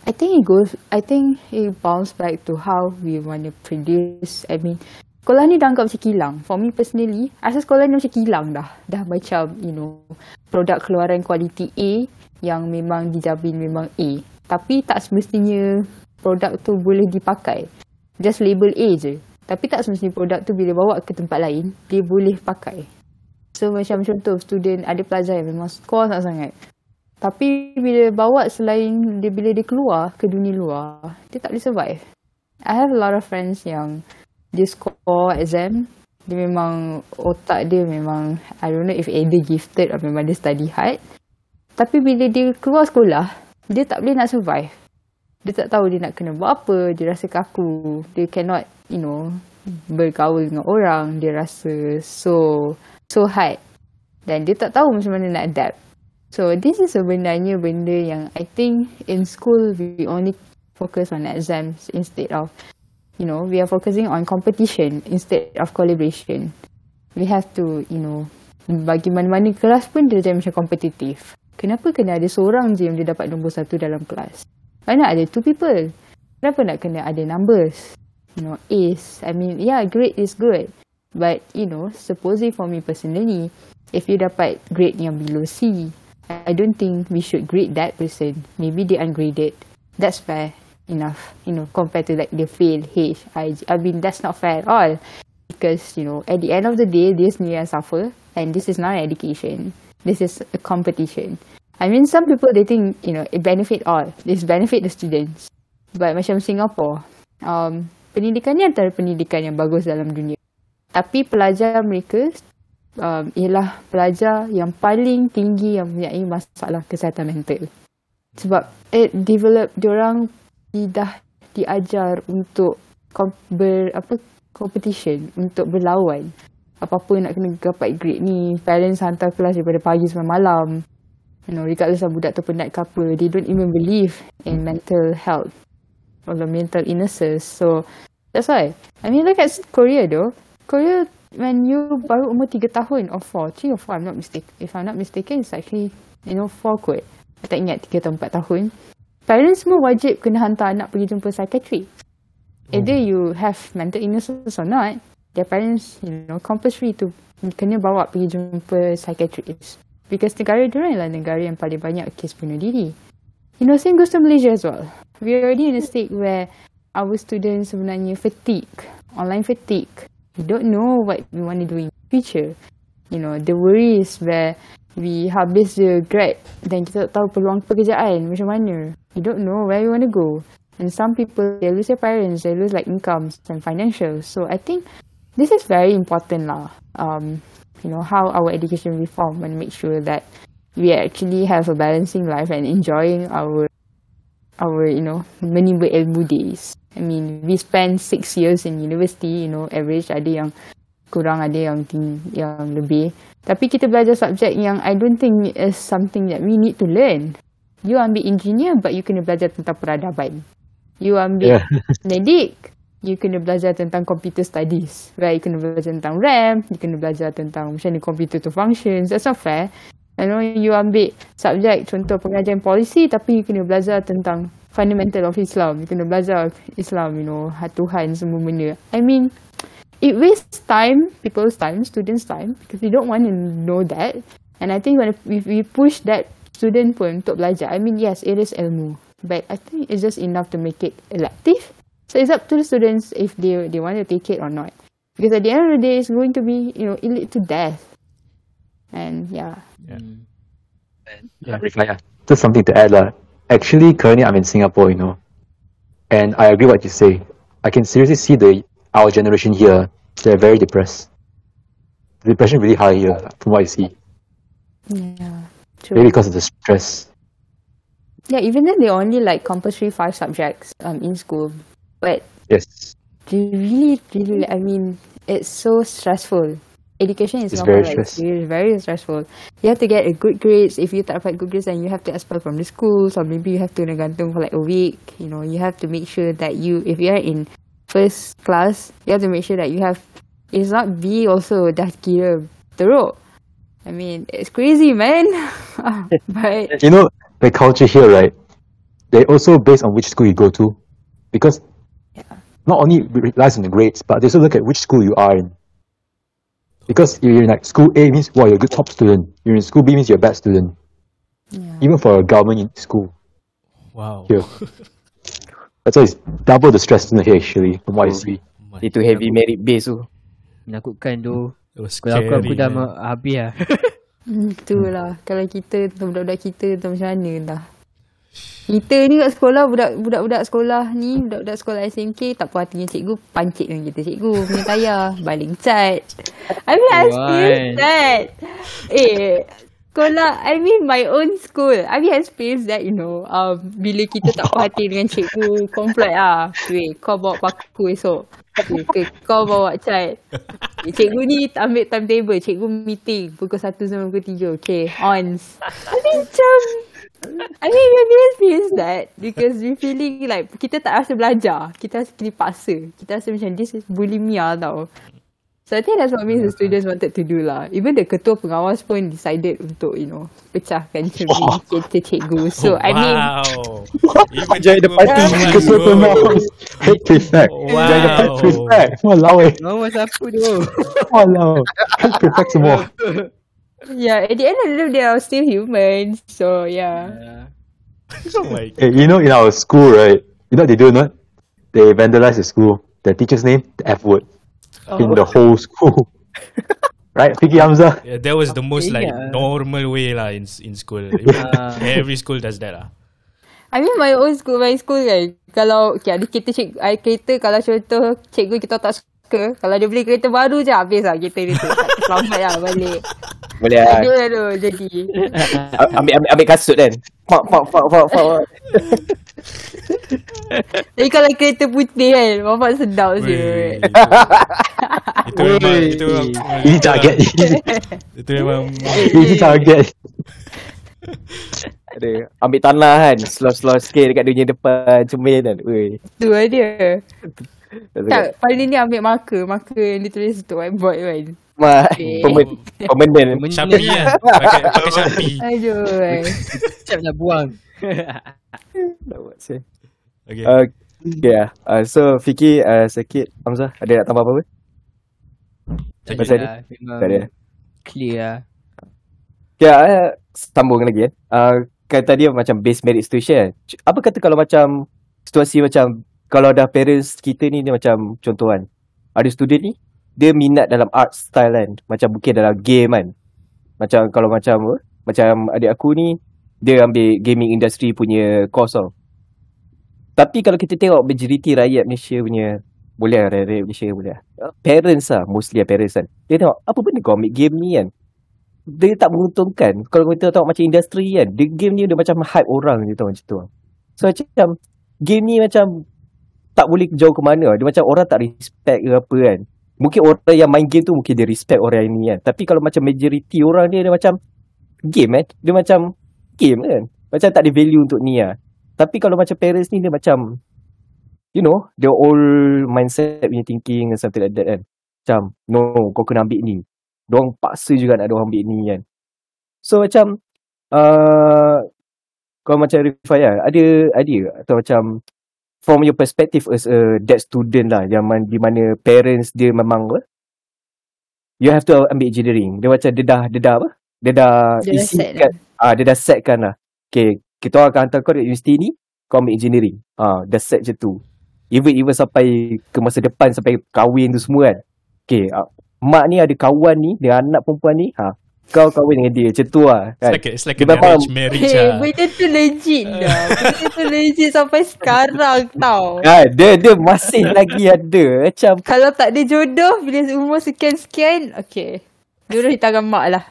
I think it goes. I think it bounce back to how we want to produce. I mean, sekolah ni dah anggap macam kilang. For me personally, asal sekolah ni macam kilang dah. Dah macam, you know, produk keluaran kualiti A yang memang dijamin memang A. Tapi tak semestinya produk tu boleh dipakai. Just label A je. Tapi tak semestinya produk tu bila bawa ke tempat lain, dia boleh pakai. So macam contoh, student ada pelajar yang memang score sangat-sangat. Tapi bila bawa selain dia bila dia keluar ke dunia luar, dia tak boleh survive. I have a lot of friends yang dia score exam, dia memang otak dia memang I don't know if either gifted or memang dia study hard. Tapi bila dia keluar sekolah, dia tak boleh nak survive. Dia tak tahu dia nak kena buat apa, dia rasa kaku, dia cannot, you know, bergaul dengan orang, dia rasa so so hard. Dan dia tak tahu macam mana nak adapt. So this is sebenarnya benda yang I think in school we only focus on exams instead of you know we are focusing on competition instead of collaboration. We have to you know bagi mana-mana kelas pun dia macam kompetitif. Kenapa kena ada seorang je yang dia dapat nombor satu dalam kelas? Mana ada two people? Kenapa nak kena ada numbers? You know, A's. I mean, yeah, grade is good. But, you know, supposing for me personally, if you dapat grade yang below C, I don't think we should grade that person. Maybe they ungraded. That's fair enough, you know, compared to like they fail H, I, I mean, that's not fair at all. Because, you know, at the end of the day, this year suffer and this is not an education. This is a competition. I mean, some people, they think, you know, it benefit all. This benefit the students. But macam Singapore, um, pendidikan ni antara pendidikan yang bagus dalam dunia. Tapi pelajar mereka um, ialah pelajar yang paling tinggi yang mempunyai masalah kesihatan mental. Sebab it develop diorang dah diajar untuk ber, apa competition untuk berlawan. Apa-apa nak kena dapat grade ni, parents hantar kelas daripada pagi sampai malam. You know, regardless of budak tu penat ke apa, they don't even believe in mental health or the mental illnesses. So, that's why. I mean, look at Korea though. Korea, when you baru umur 3 tahun or 4, 3 or 4, I'm not mistaken. If I'm not mistaken, it's actually, you know, 4 kot. I tak ingat 3 atau 4 tahun. Parents semua wajib kena hantar anak pergi jumpa psychiatrist. Either you have mental illnesses or not, their parents, you know, compulsory to kena bawa pergi jumpa psychiatrist. Because negara diorang ialah negara yang paling banyak kes bunuh diri. You know, same goes to Malaysia as well. We're already in a state where our students sebenarnya fatigue, online fatigue. We don't know what we want to do in the future. You know, the worries where we habis the grad dan kita tak tahu peluang pekerjaan macam mana. We don't know where you want to go. And some people, they lose their parents, they lose like incomes and financials. So I think this is very important lah. Um, you know, how our education reform and make sure that we actually have a balancing life and enjoying our our you know many berilmu days. I mean, we spend six years in university. You know, average ada yang kurang, ada yang ting- yang lebih. Tapi kita belajar subjek yang I don't think is something that we need to learn. You ambil engineer, but you kena belajar tentang peradaban. You ambil
Yeah. *laughs*
medik, you kena belajar tentang computer studies. Right? You kena belajar tentang RAM, you kena belajar tentang macam mana computer tu functions. That's not fair. You know, you ambil subjek contoh pengajian polisi tapi you kena belajar tentang fundamental of Islam. You kena belajar Islam, you know, ha- Tuhan semua benda. I mean, it wastes time, people's time, students' time because they don't want to know that. And I think when if we push that student pun untuk belajar, I mean yes, it is ilmu, but I think it's just enough to make it elective. So it's up to the students if they they want to take it or not. Because at the end of the day, it's going to be you know it lead to death. And yeah,
Yeah, Rifai, just something to add. lah. Actually, currently I'm in Singapore, you know, and I agree what you say. I can seriously see the our generation here. They're very depressed. The depression really high here, from what I see.
yeah, true.
Maybe because of the stress.
Yeah, even then they only like compulsory five subjects um in school, but
Yes.
they really, really, I mean, it's so stressful. Education in
It's very
like, is
stress.
very stressful. You have to get a good grades. If you tak dapat good grades, then you have to expel from the schools, or maybe you have to gantung for like a week. You know, you have to make sure that you, if you are in first class, you have to make sure that you have. It's not B also dah kira teruk. I mean, it's crazy, man. *laughs* but
You know, the culture here, right? They also based on which school you go to, because not only relies on the grades, but they also look at which school you are in. Because you're in like school A means wow you're a good top student. You're in school B means you're a bad student.
yeah.
Even for a government in school
Wow.
here. *laughs* That's why it's double the stress in here actually, from what I oh, see.
My-
Itu heavy merit base oh. tu.
Menakutkan tu.
It was
Kalau aku, aku dah
man.
ma- habis lah. *laughs*
Hmm, itulah. Kalau kita tentang budak-budak kita tu macam mana dah. Kita ni kat sekolah, budak, budak-budak sekolah ni, budak-budak sekolah SMK tak puas hati dengan cikgu, pancit dengan kita cikgu punya tayar, *laughs* baling cat. I mean, I
Why?
that. Eh, sekolah, I mean my own school. I mean, I experienced that, you know. Um, bila kita tak puas hati dengan cikgu, *laughs* komplek lah. Weh, kau bawa paku esok. Ke, kau bawa. Eh, Cikgu ni ambil timetable. Cikgu meeting pukul 1 sampai pukul 3. Okay, ons. Mean, macam... I mean, we have experienced that because we feeling like kita tak rasa belajar. Kita rasa kena paksa. Kita rasa macam this is bulimia tau. So I think that's what makes the students wanted to do lah. Even the ketua pengawas pun decided untuk, you know, pecahkan cermin *laughs* kereta cikgu. So, I mean,
wow. *laughs* Even
Join the party.
pengawas
Ketua pengawas, head prefect,
Wow.
Jadi head prefect, walau eh,
Nama siapa tu? *laughs*
walau, head prefect semua.
yeah, at the end of the day, they are still humans. So, yeah.
Oh my
Hey, you know, in our school, right? You know what they do not? They vandalize the school. The teacher's name, the F word, in the whole school. *laughs* right, Fiki Hamza?
Yeah, that was the most like
Yeah.
normal way lah in in school. *laughs*
Ah.
Every school does that lah.
I mean my own school, my school kan. Kalau okay, ada kereta cik, ada kereta kalau contoh cikgu kita tak suka, kalau dia beli kereta baru je habis lah kereta dia tu. Selamat lah balik.
Boleh lah.
Ada lah tu jadi.
Ambil, ambil, ambil kasut kan. Pak, pak, pak, pak, pak.
Tapi kalau kereta putih kan, bapak sedap je.
Weh, itu, *laughs* itu memang itu memang
Ini target. *laughs*
itu memang
Ini target. *laughs*
Ada. Ambil tanah kan. Slow-slow sikit dekat dia punya depan cermin kan. Ui.
Tu lah dia. Tak, paling ni ambil marker. Marker yang ditulis untuk whiteboard kan.
Mak,
Eh.
pemen, pemenang.
Shopee lah. Pakai, pakai Shopee.
Aduh. kan.
Macam nak buang. *laughs*
Okay.
Uh, okay lah. Uh, so, Fiki, uh, sikit. Hamzah, ada nak tambah apa-apa? Pasal
Lah, memang
Tak ada.
clear lah.
Okay, uh, sambung lagi eh. Uh, kan tadi macam base merit situation. C- Apa kata kalau macam situasi macam kalau dah parents kita ni dia macam contoh kan. Ada student ni dia minat dalam art style kan. Macam mungkin dalam game kan. Macam kalau macam apa, macam adik aku ni dia ambil gaming industry punya course tau. Tapi kalau kita tengok majoriti rakyat Malaysia punya boleh lah rakyat Malaysia boleh lah. Parents lah, mostly lah parents kan. Dia tengok apa benda kau ambil game ni kan dia tak menguntungkan. Kalau kita tengok macam industri kan, dia game ni dia macam hype orang je tau macam tu. So macam game ni macam tak boleh jauh ke mana. Dia macam orang tak respect ke apa kan. Mungkin orang yang main game tu mungkin dia respect orang ini kan. Tapi kalau macam majority orang ni dia macam game kan. Dia macam game kan. Macam tak ada value untuk ni lah. Tapi kalau macam parents ni dia macam you know, the old mindset punya thinking and something like that kan. Macam no, kau kena ambil ni. Diorang paksa juga nak diorang ambil ni kan. So macam uh, kalau macam Rifai lah, ada idea atau macam from your perspective as a that student lah yang man, di mana parents dia memang apa? You have to ambil engineering. Dia macam dia dah dia dah apa? Dia dah
Dia dah
isi
set
kan ah dia dah set kan lah. Okay kita akan hantar kau dekat universiti ni kau ambil engineering. Ah dah set je tu. Even even sampai ke masa depan sampai kahwin tu semua kan. Okay ah, mak ni ada kawan ni dia anak perempuan ni ha kau kahwin dengan dia macam tu lah
It's
kan
like a, it's like
Dia
a
memang-
marriage marriage
Hey,
lah.
benda tu legit dah. Benda tu legit sampai sekarang tau.
Ah, dia dia masih lagi ada macam
Kalau tak ada jodoh bila umur sekian-sekian, okay. Jodoh di tangan mak lah.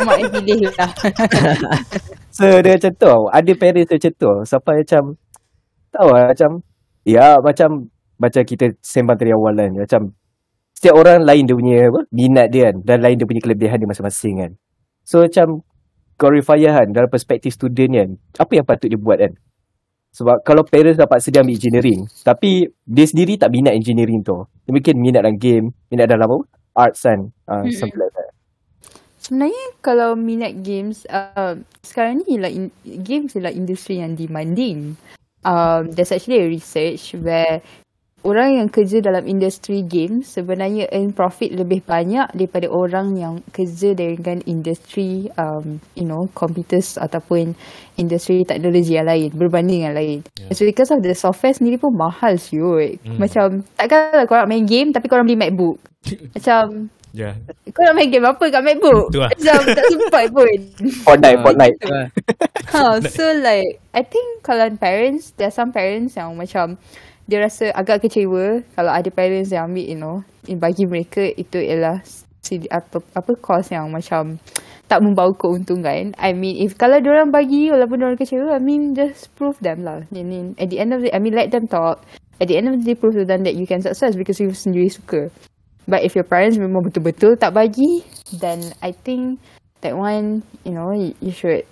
Mak yang pilih lah. *laughs*
So dia macam tu tau. Ada parents macam tu. Sampai macam Tahu lah macam Ya macam Macam kita sembang tadi awal kan Macam Setiap orang lain dia punya apa, Minat dia kan Dan lain dia punya kelebihan dia masing-masing kan. So macam Rifayah kan Dalam perspektif student kan Apa yang patut dia buat kan? Sebab kalau parents dapat sedia ambil engineering Tapi Dia sendiri tak minat engineering tu. Dia mungkin minat dalam game Minat dalam apa Arts kan. Uh,
Mm-mm.
Something like that.
Sebenarnya kalau minat games, uh, sekarang ni ialah in, games ialah industri yang demanding. Um, there's actually a research where orang yang kerja dalam industri games sebenarnya earn profit lebih banyak daripada orang yang kerja dengan industri um, you know computers ataupun industri teknologi yang lain berbanding yang lain.
Yeah.
So because of the software sendiri pun mahal siut.
Hmm.
Macam takkanlah korang main game tapi korang beli MacBook. *laughs* Macam
Yeah.
kau nak main game apa kat MacBook?
Lah.
Macam tak sempat pun. *laughs*
Fortnite Fortnite
ha, so like, I think kalau parents, there are some parents yang macam, dia rasa agak kecewa kalau ada parents yang ambil, you know, bagi mereka itu ialah apa apa course yang macam tak membawa keuntungan. I mean, if kalau orang bagi walaupun orang kecewa, I mean just prove them lah. I mean, at the end of the, I mean let them talk. At the end of the day, prove to them that you can success because you sendiri suka. But if your parents memang betul-betul tak bagi, then I think that one, you know, you, you should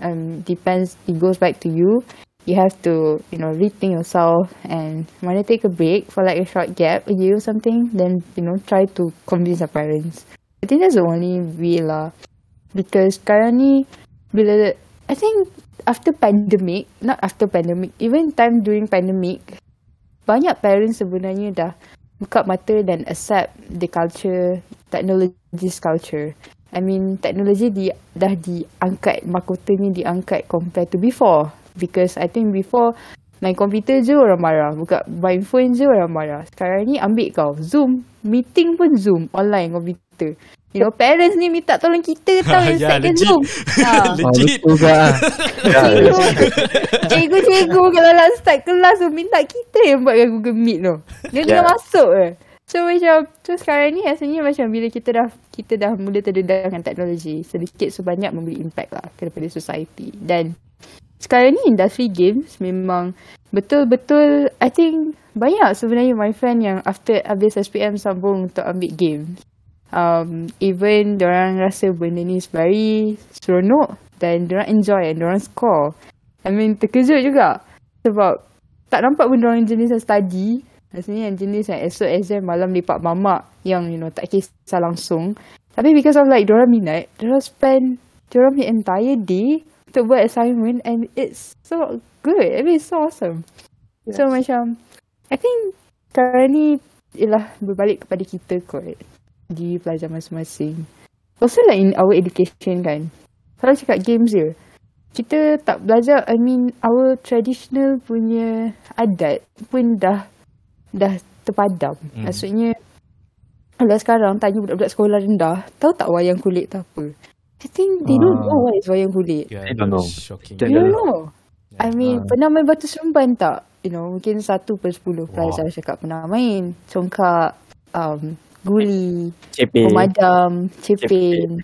um depends it goes back to you. You have to, you know, rethink yourself and want to take a break for like a short gap, a year or something, then, you know, try to convince your parents. I think that's the only way lah. Because ni, bila, I think after pandemic, not after pandemic, even time during pandemic, banyak parents sebenarnya dah buka mata dan accept the culture, technology's culture. I mean, teknologi di, dah diangkat, mahkotanya diangkat compared to before. Because I think before, main komputer je orang marah. Buka main phone je orang marah. Sekarang ni ambil kau. Zoom. Meeting pun Zoom. Online komputer. You know, parents ni minta tolong kita *laughs* tau yang
Ya,
setkan
legit.
Zoom. Ha. *laughs*
Ah,
Legit.
betul juga ah.
Cikgu, *laughs* cikgu-cikgu kalau nak start kelas tu minta kita yang buatkan Google Meet tu. Dia
Yeah.
tengah masuk je. So macam so sekarang ni rasanya macam bila kita dah kita dah mula terdedah dengan teknologi, sedikit sebanyak memberi impact lah kepada society. Dan sekarang ni industri games memang betul-betul I think banyak sebenarnya my friend yang after habis SPM sambung untuk ambil games. Um, even orang rasa benda ni very seronok dan orang enjoy dan orang score. I mean terkejut juga sebab tak nampak pun orang jenis yang study. Rasanya yang jenis yang esok exam malam lepak mamak yang you know tak kisah langsung. Tapi because of like diorang minat, diorang spend diorang punya entire day untuk buat assignment and it's so good. I mean it's so awesome. Yes. So macam I think ni ialah berbalik kepada kita kot di pelajar masing-masing. Also like in our education kan. Kalau cakap games je. Kita tak belajar, I mean our traditional punya adat pun dah dah terpadam.
Hmm.
Maksudnya kalau sekarang tanya budak-budak sekolah rendah, tahu tak wayang kulit tu apa? I think they don't
Ah.
know what is wayang kulit.
Yeah,
I don't know.
Shocking.
Yeah.
don't know. I mean,
Ah.
pernah main batu seremban tak? You know, mungkin satu per sepuluh pelajar cakap pernah main. Congkak, um, guli,
CP
pemadam, cepin. *laughs*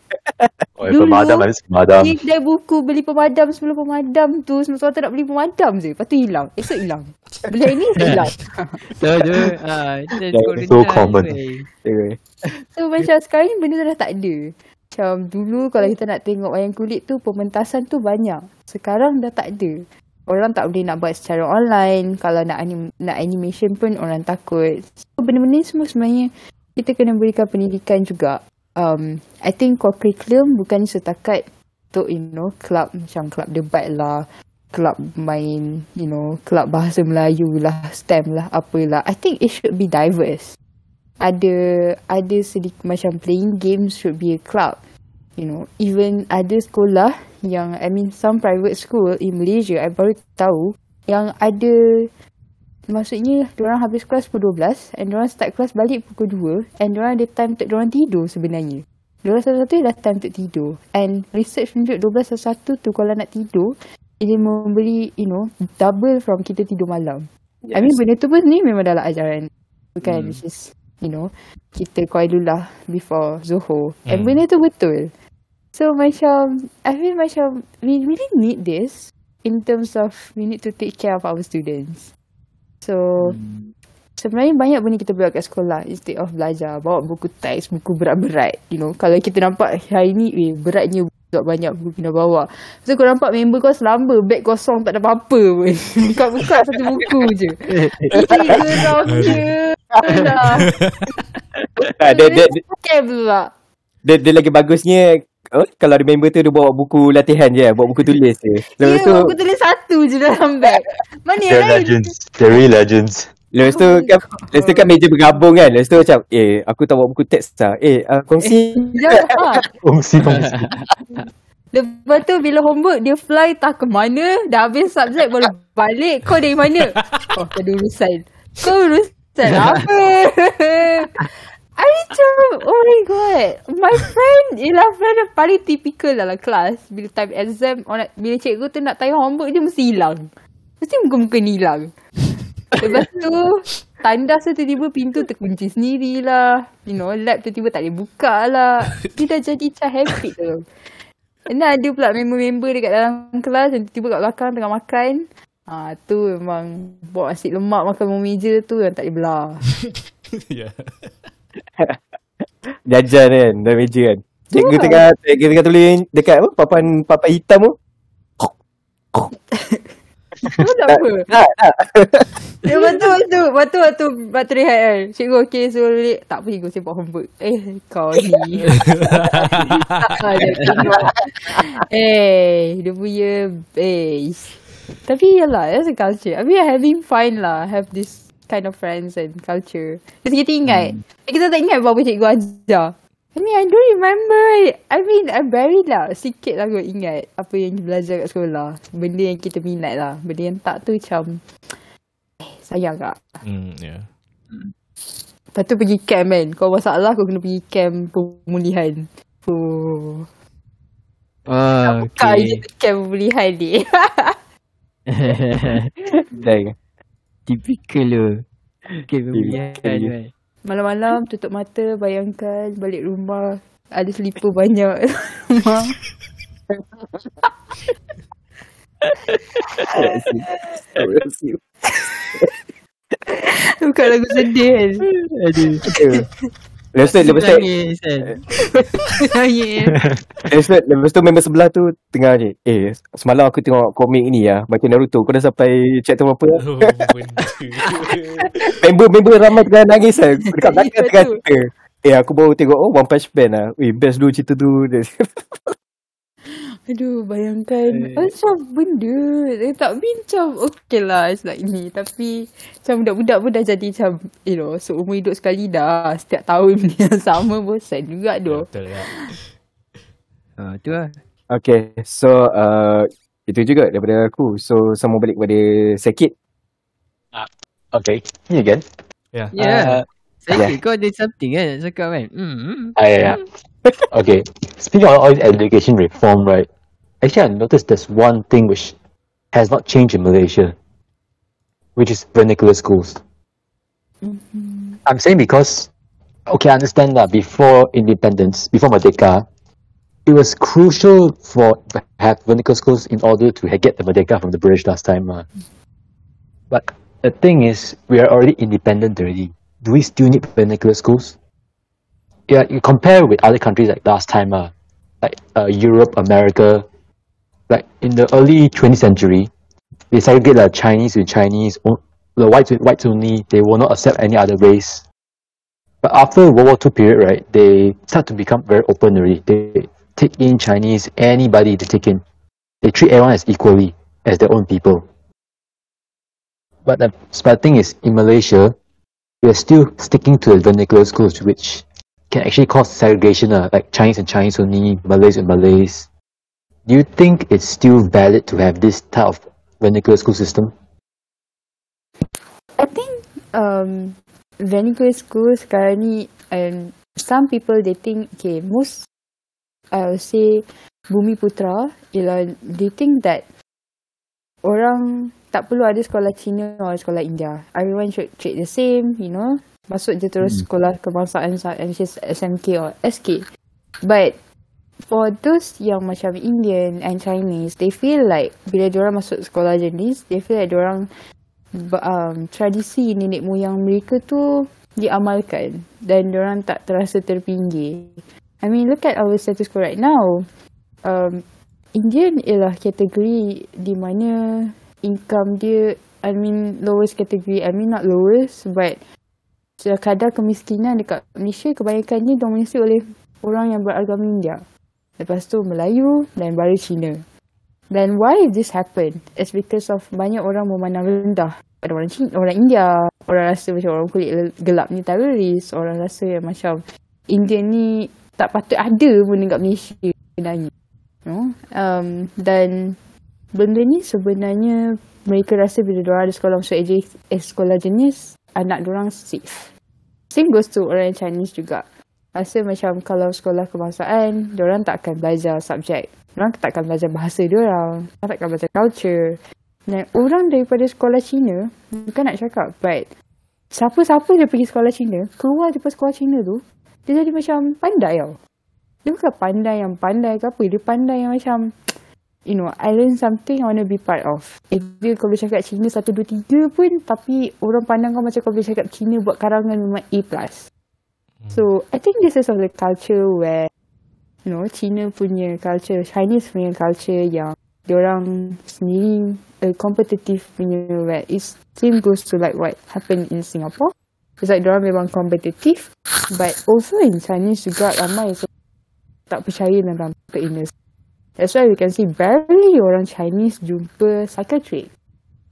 Oh,
Dulu-
pemadam, pemadam.
Kedai buku beli pemadam sebelum pemadam tu semata-mata nak beli pemadam je. Lepas tu hilang. Esok hilang. Beli hari ni hilang. *laughs*
So dia ah dia
Yeah,
skor
so common.
weh.
Okay.
So macam sekarang ni benda tu dah tak ada. Macam dulu kalau kita nak tengok wayang kulit tu pementasan tu banyak. Sekarang dah tak ada. Orang tak boleh nak buat secara online. Kalau nak anim, nak animation pun orang takut. So benda-benda ni semua sebenarnya kita kena berikan pendidikan juga. Um, I think core curriculum bukan setakat untuk you know club macam club debat lah. club main, you know, club bahasa Melayu lah, STEM lah, apalah. I think it should be diverse. Ada ada sedikit macam playing games should be a club. You know, even ada sekolah yang I mean some private school in Malaysia I baru tahu yang ada maksudnya diorang habis kelas pukul 12 and diorang start kelas balik pukul 2 and diorang ada time untuk diorang tidur sebenarnya. Diorang satu-satu dah time untuk tidur. And research tunjuk 12 satu tu kalau nak tidur dia memberi you know double from kita tidur malam. Yes. I mean benda tu pun ni memang dalam ajaran bukan hmm. which is you know kita qailulah before zuhur. Hmm. And benda tu betul. So macam I feel macam we really need this in terms of we need to take care of our students. So hmm. sebenarnya banyak benda kita buat kat sekolah instead of belajar bawa buku teks, buku berat-berat. You know, kalau kita nampak hari ni eh, beratnya buat banyak buku kena bawa. So kau nampak member kau selamba beg kosong tak ada apa-apa pun. *laughs* Buka-buka satu buku je. *laughs* Ini geramnya. Alah. *laughs*
Dia, dia, dia,
pula.
dia, dia lagi bagusnya Oh, kalau ada member tu dia bawa buku latihan je, bawa buku tulis je.
Ya,
Lepas tu,
buku tulis satu je dalam beg. Mana yang lain?
legends. They're really legends.
lepas tu kan, lepas tu kan meja bergabung kan. Lepas tu macam, eh, aku tak bawa buku teks lah. Eh, uh, kongsi.
Ya, *laughs* ha.
Kongsi kongsi.
Lepas tu bila homework dia fly tak ke mana, dah habis subjek baru balik. Kau dari mana? *laughs* Oh, kau ada urusan. Kau urusan apa? *laughs* *laughs* I macam, oh my god. My friend ialah friend yang paling typical dalam kelas. Bila time exam, orang, bila cikgu tu nak tanya homework je mesti hilang. Mesti muka-muka ni hilang. Lepas tu, tandas tu tiba-tiba pintu terkunci sendiri lah. You know, lab tu tiba tak boleh buka lah. Dia dah jadi macam habit tu. Dan ada pula member-member dekat dalam kelas yang tiba-tiba kat belakang tengah makan. Ah tu memang bawa nasi lemak makan bawah meja tu yang tak boleh belah. *laughs*
yeah. *laughs*
Jajan kan, dalam meja kan. Cikgu
Ya.
tengah, cikgu tengah tulis dekat apa, papan papan hitam tu.
Apa tak apa? *laughs*
Tak, tak.
Ya betul betul betul waktu waktu rehat kan. Cikgu okey suruh balik. Tak apa cikgu saya buat homework. Eh kau ni. Eh dia punya eh. Tapi yalah that's a culture. I mean having fun lah have this kind of friends and culture. Terus kita ingat. Hmm. Kita tak ingat apa cikgu ajar. I mean I don't remember. I mean I very lah sikit lah kot ingat apa yang kita belajar kat sekolah. Benda yang kita minat lah. Benda yang tak tu macam eh, sayang tak?
Mm, yeah.
Lepas tu pergi camp kan. Kau masalah kau kena pergi camp pemulihan. Oh. Buka
okay.
je camp pemulihan ni. *laughs* *laughs*
Dah.
Typical tu. Okay, pemilihan kan.
Malam-malam tutup mata bayangkan balik rumah ada selipar banyak rumah. *laughs* Bukan lagu sedih kan.
Aduh.
Lepas tu, lepas tu,
Nangis kan. *laughs*
Nangis. *laughs*
lepas tu, lepas tu member sebelah tu tengah je. Eh, semalam aku tengok komik ni ya, baca Naruto. Kau dah sampai chapter berapa?
Oh, benda. *laughs*
Member-member ramai tengah nangis lah. Dekat belakang tengah cerita. Eh, aku baru tengok, oh, One Punch Man lah. Eh, best dulu cerita tu.
Aduh, bayangkan
Eh.
macam benda. Eh, tak bincang. Okay lah, it's like ni. Tapi macam budak-budak pun dah jadi macam, you know, seumur hidup sekali dah. Setiap tahun benda *laughs* yang sama bosan juga tu.
Betul ya.
Ah, tu lah.
Okay, so uh, itu juga daripada aku. So, sama balik kepada Sekit.
Okay, me again.
Yeah.
Yeah.
Uh,
Saya kau ada something kan nak cakap kan? Hmm.
Ah, yeah, yeah. *laughs* okay. Speaking of all this education reform, right? Actually, I noticed there's one thing which has not changed in Malaysia, which is vernacular schools. I'm saying because, okay, I understand that before independence, before Merdeka, it was crucial for have vernacular schools in order to get the Merdeka from the British last time. Uh. But the thing is, we are already independent already. Do we still need vernacular schools? yeah, you compare with other countries like last time, uh, like uh, Europe, America, like in the early 20th century, they segregate the Chinese with Chinese, the whites with whites only. They will not accept any other race. But after World War II period, right, they start to become very open already. They take in Chinese, anybody they take in. They treat everyone as equally. as their own people. But the the thing is, in Malaysia, we are still sticking to the vernacular schools, which can actually cause segregation, uh, like Chinese and Chinese only, Malays and Malays. Do you think it's still valid to have this type of vernacular school system?
I think um, vernacular school sekarang ni, um, some people they think, okay, most, I would say, Bumi Putra, ialah they think that orang tak perlu ada sekolah Cina atau sekolah India. Everyone should treat the same, you know. Masuk je terus sekolah kebangsaan which is SMK or SK. But for those yang macam Indian and Chinese, they feel like bila diorang masuk sekolah jenis, they feel like diorang um, tradisi nenek moyang mereka tu diamalkan dan diorang tak terasa terpinggir. I mean, look at our status quo right now. Um, Indian ialah kategori di mana income dia, I mean lowest category, I mean not lowest but kadar kemiskinan dekat Malaysia kebanyakannya dominasi oleh orang yang beragama India. Lepas tu Melayu dan baru Cina. Dan why this happen? It's because of banyak orang memandang rendah pada orang Cina, orang India. Orang rasa macam orang kulit gelap ni teroris. Orang rasa yang macam Indian ni tak patut ada pun dekat Malaysia sebenarnya. Know? Um, dan benda ni sebenarnya mereka rasa bila diorang ada sekolah masuk eh, sekolah jenis, anak diorang safe. Same goes to orang Chinese juga. Rasa macam kalau sekolah kebangsaan, diorang tak akan belajar subjek. Diorang tak akan belajar bahasa diorang. Diorang tak akan belajar culture. Dan orang daripada sekolah Cina, bukan nak cakap, but siapa-siapa dia pergi sekolah Cina, keluar daripada sekolah Cina tu, dia jadi macam pandai tau. Dia bukan pandai yang pandai ke apa. Dia pandai yang macam, you know, I learn something I want to be part of. If dia boleh cakap Cina 1, 2, 3 pun, tapi orang pandang kau macam kau boleh cakap Cina buat karangan memang A+. So, I think this is of the culture where, you know, Cina punya culture, Chinese punya culture yang diorang sendiri uh, competitive punya where it same goes to like what happened in Singapore. It's like diorang memang competitive but also in Chinese juga ramai yang tak percaya dalam ke-illness. That's why we can see barely orang Chinese jumpa psychiatric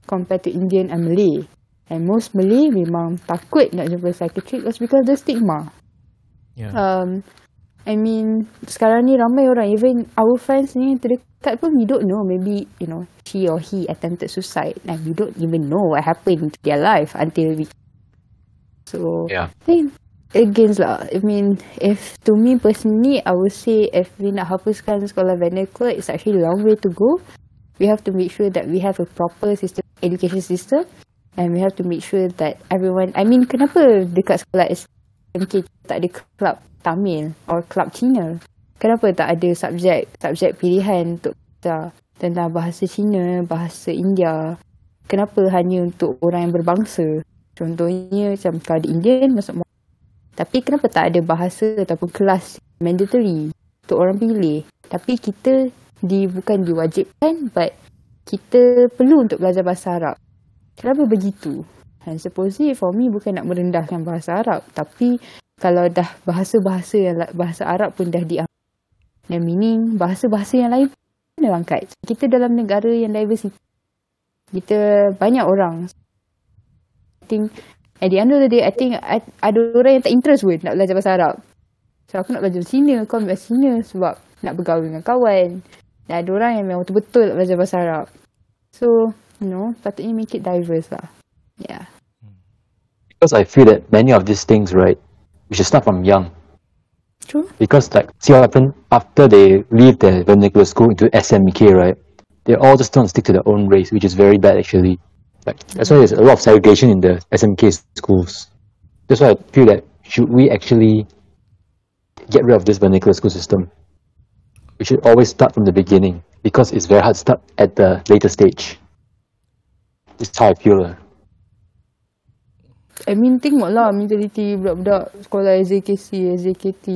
compared to Indian and Malay. And most Malay memang takut nak jumpa psychiatric was because the stigma.
Yeah.
Um, I mean, sekarang ni ramai orang, even our friends ni yang terdekat pun, we don't know. Maybe, you know, she or he attempted suicide. And we don't even know what happened to their life until we... So,
Yeah.
I think against lah. I mean, if to me personally, I would say if we nak hapuskan sekolah vernacular, it's actually a long way to go. We have to make sure that we have a proper system, education system. And we have to make sure that everyone, I mean, kenapa dekat sekolah SMK tak ada club Tamil or club Cina? Kenapa tak ada subjek, subjek pilihan untuk kita tentang bahasa Cina, bahasa India? Kenapa hanya untuk orang yang berbangsa? Contohnya macam kalau ada Indian masuk tapi kenapa tak ada bahasa ataupun kelas mandatory untuk orang pilih? Tapi kita di bukan diwajibkan but kita perlu untuk belajar bahasa Arab. Kenapa begitu? And supposedly for me bukan nak merendahkan bahasa Arab tapi kalau dah bahasa-bahasa yang bahasa Arab pun dah diambil dan meaning bahasa-bahasa yang lain pun dah angkat. Kita dalam negara yang diversity. Kita banyak orang. I think At the end of the day, I think I, ada orang yang tak interest pun nak belajar bahasa Arab. So, aku nak belajar Cina, kau ambil bahasa Cina sebab nak bergaul dengan kawan. Dan ada orang yang memang betul-betul nak belajar bahasa Arab. So, you know, patutnya make it diverse lah. Yeah.
Because I feel that many of these things, right, we should start from young.
True.
Because like, see what happened after they leave the vernacular school into SMK, right? They all just don't stick to their own race, which is very bad actually. Like that's why there's a lot of segregation in the SMK schools. That's why I feel that should we actually get rid of this vernacular school system? We should always start from the beginning because it's very hard to start at the later stage. It's how I feel. Lah.
I mean, tengoklah mentality budak-budak sekolah SJKC, SJKT.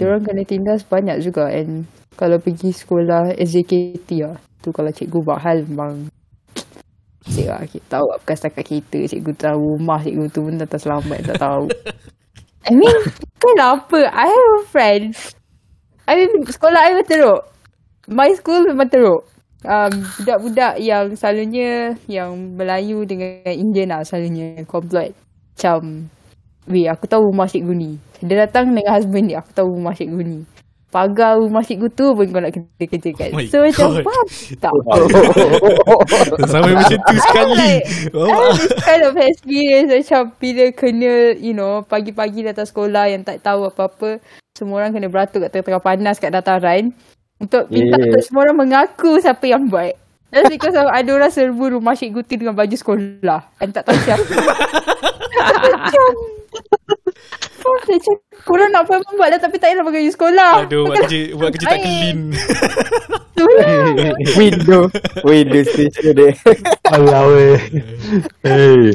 Diorang kena tindas banyak juga and kalau pergi sekolah SJKT lah. Tu kalau cikgu buat hal memang Cik lah, kita tahu lah bukan setakat kita. Cikgu tahu rumah cikgu tu pun tak selamat, tak tahu. *laughs* I mean, kenapa? I have a friend. I mean, sekolah I memang teruk. My school memang teruk. Um, budak-budak yang selalunya yang Melayu dengan Indian lah selalunya komplot. Macam, weh aku tahu rumah cikgu ni. Dia datang dengan husband dia, aku tahu rumah cikgu ni. Pagar rumah cikgu tu pun kau nak kena kerjakan.
Oh my
so macam,
God.
faham tak? *laughs* *laughs*
Sampai macam tu sekali.
like,
Oh,
I have this kind of experience macam bila kena, you know, pagi-pagi datang sekolah yang tak tahu apa-apa. Semua orang kena beratuk kat tengah-tengah panas kat dataran. Untuk minta
Yeah.
untuk semua orang mengaku siapa yang buat. That's because of ada orang serbu rumah cikgu tu dengan baju sekolah. And tak tahu siapa. *laughs* macam... Tak? Macam korang nak apa buat dah tapi tak payah pakai baju sekolah.
Aduh, buat kerja, buat kerja tak clean.
Tu lah.
Window. Window station dia.
Alah weh. Hey,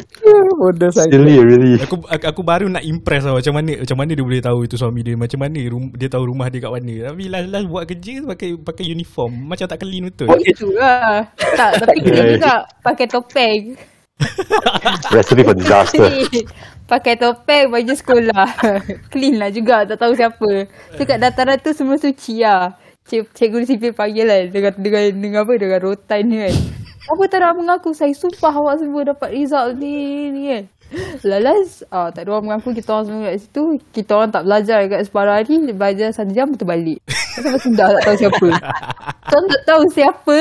Bodoh sangat.
silly really.
Aku, aku aku baru nak impress tau macam mana macam mana dia boleh tahu itu suami dia macam mana rum, dia tahu rumah dia kat mana tapi last last buat kerja pakai pakai uniform macam tak clean betul
Itu lah. Tak, tapi *laughs* kena juga pakai topeng.
Recipe for disaster.
Pakai topeng baju sekolah. *laughs* Clean lah juga. Tak tahu siapa. Tu kat dataran tu semua suci lah. Cik, cikgu sipil panggil lah. Dengan, dengan, dengan apa? Dengan rotan ni kan. Apa tak nak mengaku? Saya sumpah awak semua dapat result ni. ni kan. Lalas, ah, tak ada orang mengaku kita orang semua kat situ. Kita orang tak belajar kat separuh hari. Belajar satu jam betul balik. Sampai sudah tak tahu siapa. *laughs* Orang tak tahu siapa.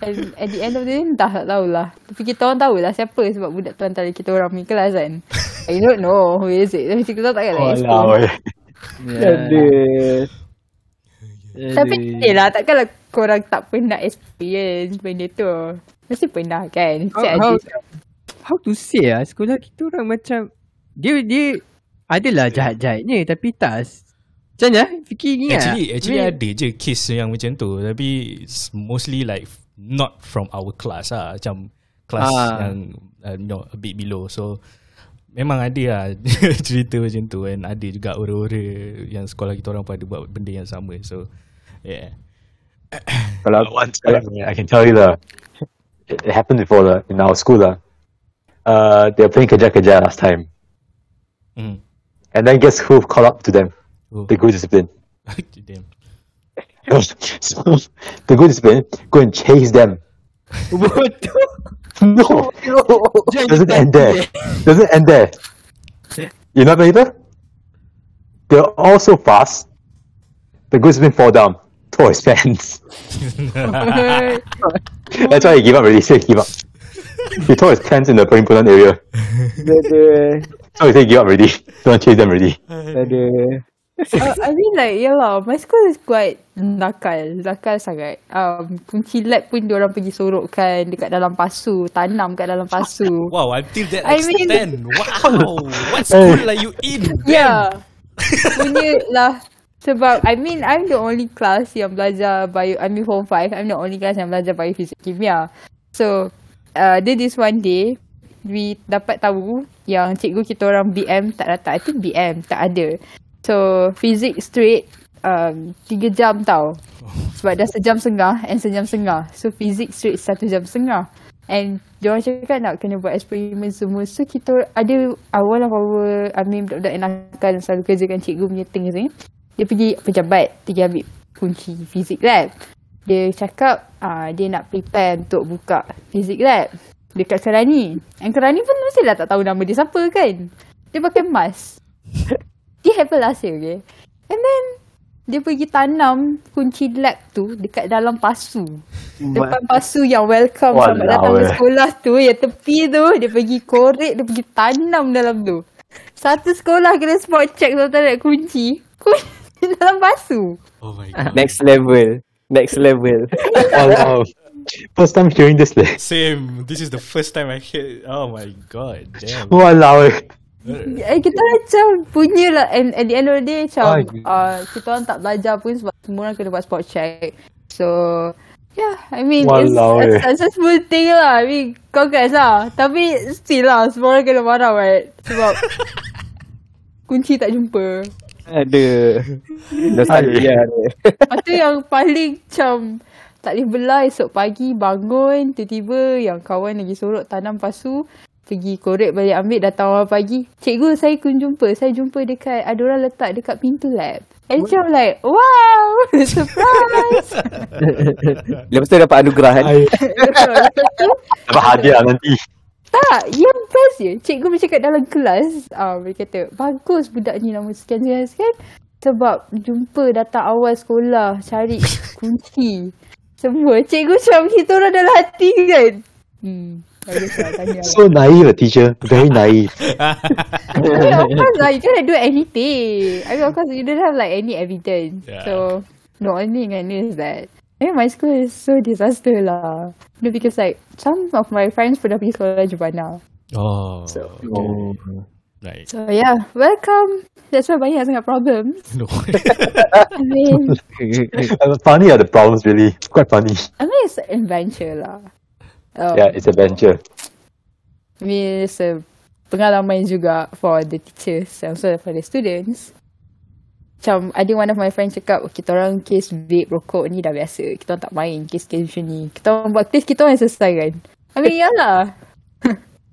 And at the end of the day, entah tak tahulah. Tapi kita orang tahulah siapa sebab budak tu antara kita orang punya kelas kan. I don't know who is it. Tapi kita lah
Alah
expose.
weh.
Aduh.
Tapi eh lah, takkanlah korang tak pernah experience benda tu. Mesti pernah kan?
How, how, how to say ah sekolah kita orang macam dia dia adalah jahat-jahatnya tapi tak macam mana? Fikir ni lah.
Actually actually ada je case yang macam tu tapi mostly like not from our class lah macam kelas
Ah.
yang uh, you know, a bit below so memang ada lah *laughs* cerita macam tu and ada juga orang-orang yang sekolah kita orang pun ada buat benda yang sama so yeah *coughs*
Kalau
One time, I can tell you the it, happened before the, in our school lah. Uh, they were playing kejar kejar last time,
mm.
and then guess who called up to them?
oh.
The good discipline. *laughs*
damn
so the good discipline go and chase them.
Bodoh.
No,
Jangan
doesn't end there. Doesn't end there. You know what later? They're all so fast. The good discipline fall down, tore his pants. That's why he gave up already. He said he gave up. He tore his pants in the Perimpunan area.
Aduh.
So he said he gave up already. Don't chase them already.
Uh, I mean like, yalah, my school is quite nakal. Nakal sangat. Um, kunci lab pun diorang pergi sorokkan dekat dalam pasu. Tanam kat dalam pasu. *laughs*
wow until that
I mean-
extent wow what *laughs* school are you in
Yeah. Punya lah. Sebab I mean I'm the only class yang belajar bio I mean form 5 I'm the only class yang belajar biofisik kimia. So uh, there this one day we dapat tahu yang cikgu kita orang BM tak datang. I think BM tak ada. So fizik straight um, 3 jam tau. Sebab dah sejam setengah and sejam setengah. So fizik straight satu jam setengah. And diorang cakap nak kena buat eksperimen semua. So kita ada awal apa I mean budak-budak yang yang selalu kerjakan cikgu punya things ni. Dia pergi pejabat, pergi ambil kunci fizik lab. Dia cakap uh, dia nak prepare untuk buka fizik lab dekat Kerani. And Kerani pun mestilah tak tahu nama dia siapa kan. Dia pakai mask. *laughs* dia happen last year okay. And then dia pergi tanam kunci lab tu dekat dalam pasu. Depan pasu yang welcome
Walau
selamat datang ke
eh.
sekolah tu yang tepi tu dia pergi korek dia pergi tanam dalam tu. Satu sekolah kena spot check sebab tak ada kunci. Kunci *laughs* dalam pasu.
oh my god
Next level. Next level. *laughs*
Oh wow. First time hearing this leh.
same this is the first time I heard oh my god damn
Walao. Eh.
Eh, kita macam punya lah and at the end of the day macam uh, kita orang tak belajar pun sebab semua orang kena buat spot check. So yeah, I mean
Walao,
it's
eh.
a successful thing lah. I mean congrats lah. Tapi still lah semua orang kena marah right? Sebab *laughs* kunci tak jumpa.
Aduh. Nostalgia dia.
Lepas tu yang paling macam tak boleh belah esok pagi bangun tiba-tiba yang kawan lagi sorok tanam pasu pergi korek balik ambil datang awal pagi. Cikgu saya pun jumpa. Saya jumpa dekat ada orang letak dekat pintu lab. And macam like, wow, *laughs* surprise. *laughs*
Lepas tu dapat anugerah kan.
Dapat hadiah nanti.
tak, yang best je. Cikgu bercakap dalam kelas, ah, dia kata, bagus budak ni nama sekian-sekian sekian. Sebab jumpa datang awal sekolah, cari *laughs* kunci. Semua. Cikgu macam kita orang dalam hati kan. Hmm. Lah.
So naive, a teacher. Very naive.
I mean, of course lah, you cannot do anything. I mean, of course, you don't have like any evidence.
Yeah.
So, the only thing I know is that I mean, my school is so disaster lah. You know, because like, some of my friends pernah pergi sekolah Jepana.
Oh,
Oh.
right.
So, yeah, welcome. That's why banyak sangat problems. *laughs*
No. *laughs*
I mean, *laughs*
funny are the problems, really. Quite funny.
I mean, it's an adventure lah. Um,
Yeah, it's adventure.
I mean, it's a pengalaman juga for the teachers and also for the students. Macam ada one of my friends cakap, "Oh, kita orang kes vape rokok ni dah biasa. Kita orang tak main kes-kes macam ni. Kita orang buat kes, kita orang yang selesai kan. I mean, iyalah.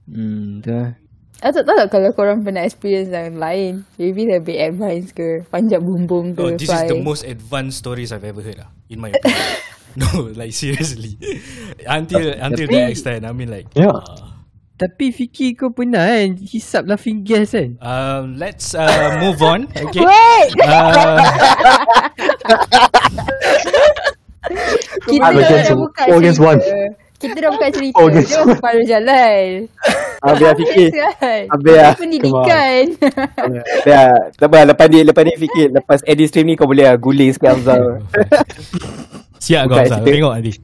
Hmm, tu lah.
I tak tahu tak kalau korang pernah experience yang lain. Maybe bit advanced ke. Panjat bumbung ke.
Oh, this is
fly.
the most advanced stories I've ever heard, ah, in my opinion. *laughs* *laughs* no, like seriously. *laughs* until until the extent, I mean like.
Yeah.
uh,
Tapi fikir kau pernah kan hisap laughing gas kan?
um, let's uh, move on. *laughs* Okay.
Wait!
Uh,
kita
against-
dah buka
four against one.
Kita dah buka cerita.
Against
Jom baru jalan.
Habis *laughs* fikir.
Kan?
Habis lah.
Pendidikan.
Ya, tak apa lepas ni lepas ni fikir lepas edit stream ni kau boleh lah guling sikit Hamzah. *laughs*
siap kau
Bukan
Hamzah. Tengok nanti. *laughs*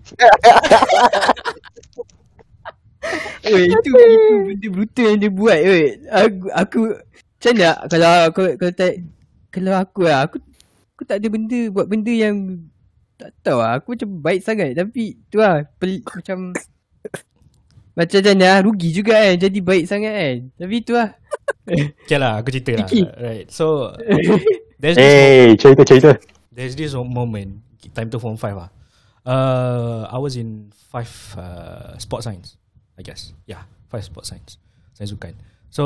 Oi, itu itu benda brutal yang dia buat oi. Aku aku macam mana kalau kalau kalau tak kalau aku lah aku aku tak ada benda buat benda yang tak tahu lah. Aku macam baik sangat tapi tu lah pel, macam *laughs* macam macam mana rugi juga kan jadi baik sangat kan. Tapi tu lah. *laughs*
Okay lah, aku cerita lah. Right. So, *laughs* there's this
Hey, cerita cerita.
there's this moment time to form 5 lah. Uh, I was in 5 uh, sport science, I guess. Yeah, 5 sport science. Saya sukan. So,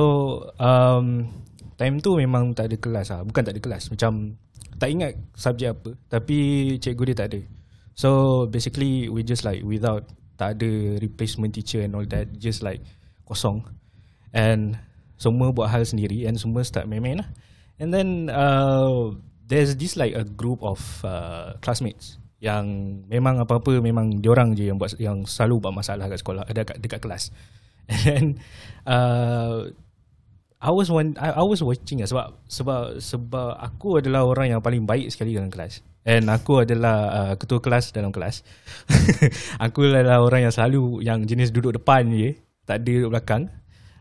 um, time tu memang tak ada kelas lah. Bukan tak ada kelas. Macam tak ingat subjek apa. Tapi cikgu dia tak ada. So, basically we just like without tak ada replacement teacher and all that. Just like kosong. And semua buat hal sendiri and semua start main-main lah. And then uh, there's this like a group of uh, classmates yang memang apa-apa memang diorang je yang buat yang selalu buat masalah kat sekolah dekat dekat kelas. *laughs* And then uh, I was one I, I was watching lah sebab sebab sebab aku adalah orang yang paling baik sekali dalam kelas. And aku adalah uh, ketua kelas dalam kelas. *laughs* aku adalah orang yang selalu yang jenis duduk depan je, tak ada duduk belakang.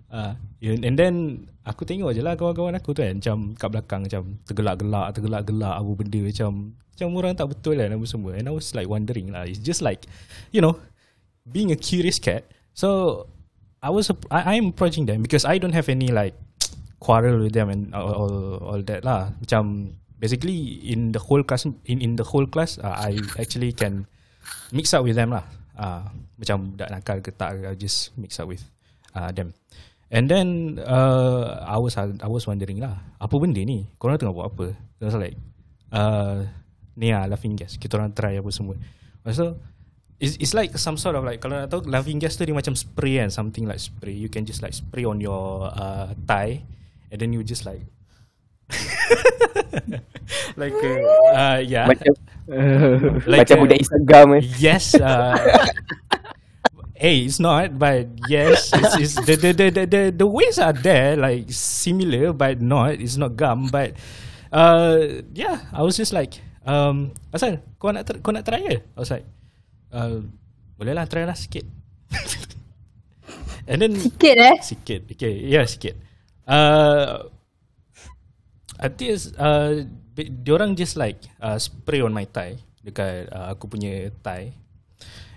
Uh, and then aku tengok je lah kawan-kawan aku tu kan macam kat belakang macam tergelak-gelak, tergelak-gelak apa benda macam macam orang tak betul lah apa semua. And I was like wondering lah. It's just like you know being a curious cat. So I was I I'm approaching them because I don't have any like quarrel with them and all all, all that lah. Macam basically in the whole class in in the whole class uh, I actually can mix up with them lah. Uh, macam budak nakal ke tak I just mix up with uh, them. And then uh, I was I was wondering lah apa benda ni? Korang tengah buat apa? I was like uh, ni lah laughing gas. Kita orang try apa semua. So it's, it's like some sort of like kalau nak tahu laughing gas tu dia macam spray kan something like spray. You can just like spray on your uh, thigh and then you just like *laughs* like uh, *laughs* uh, yeah
Macam *laughs*
like
macam
uh,
budak Instagram eh.
Yes. Uh, hey, it's not, but yes, it's, it's the, the the the the the ways are there, like similar, but not. It's not gum, but uh, yeah. I was just like, um, asal kau nak kau nak try ke? I was like, uh, boleh lah try lah sikit. And then
Sikit eh.
Sikit Okay yeah, sikit uh, I think uh, Diorang just like uh, Spray on my thigh Dekat uh, aku punya thigh.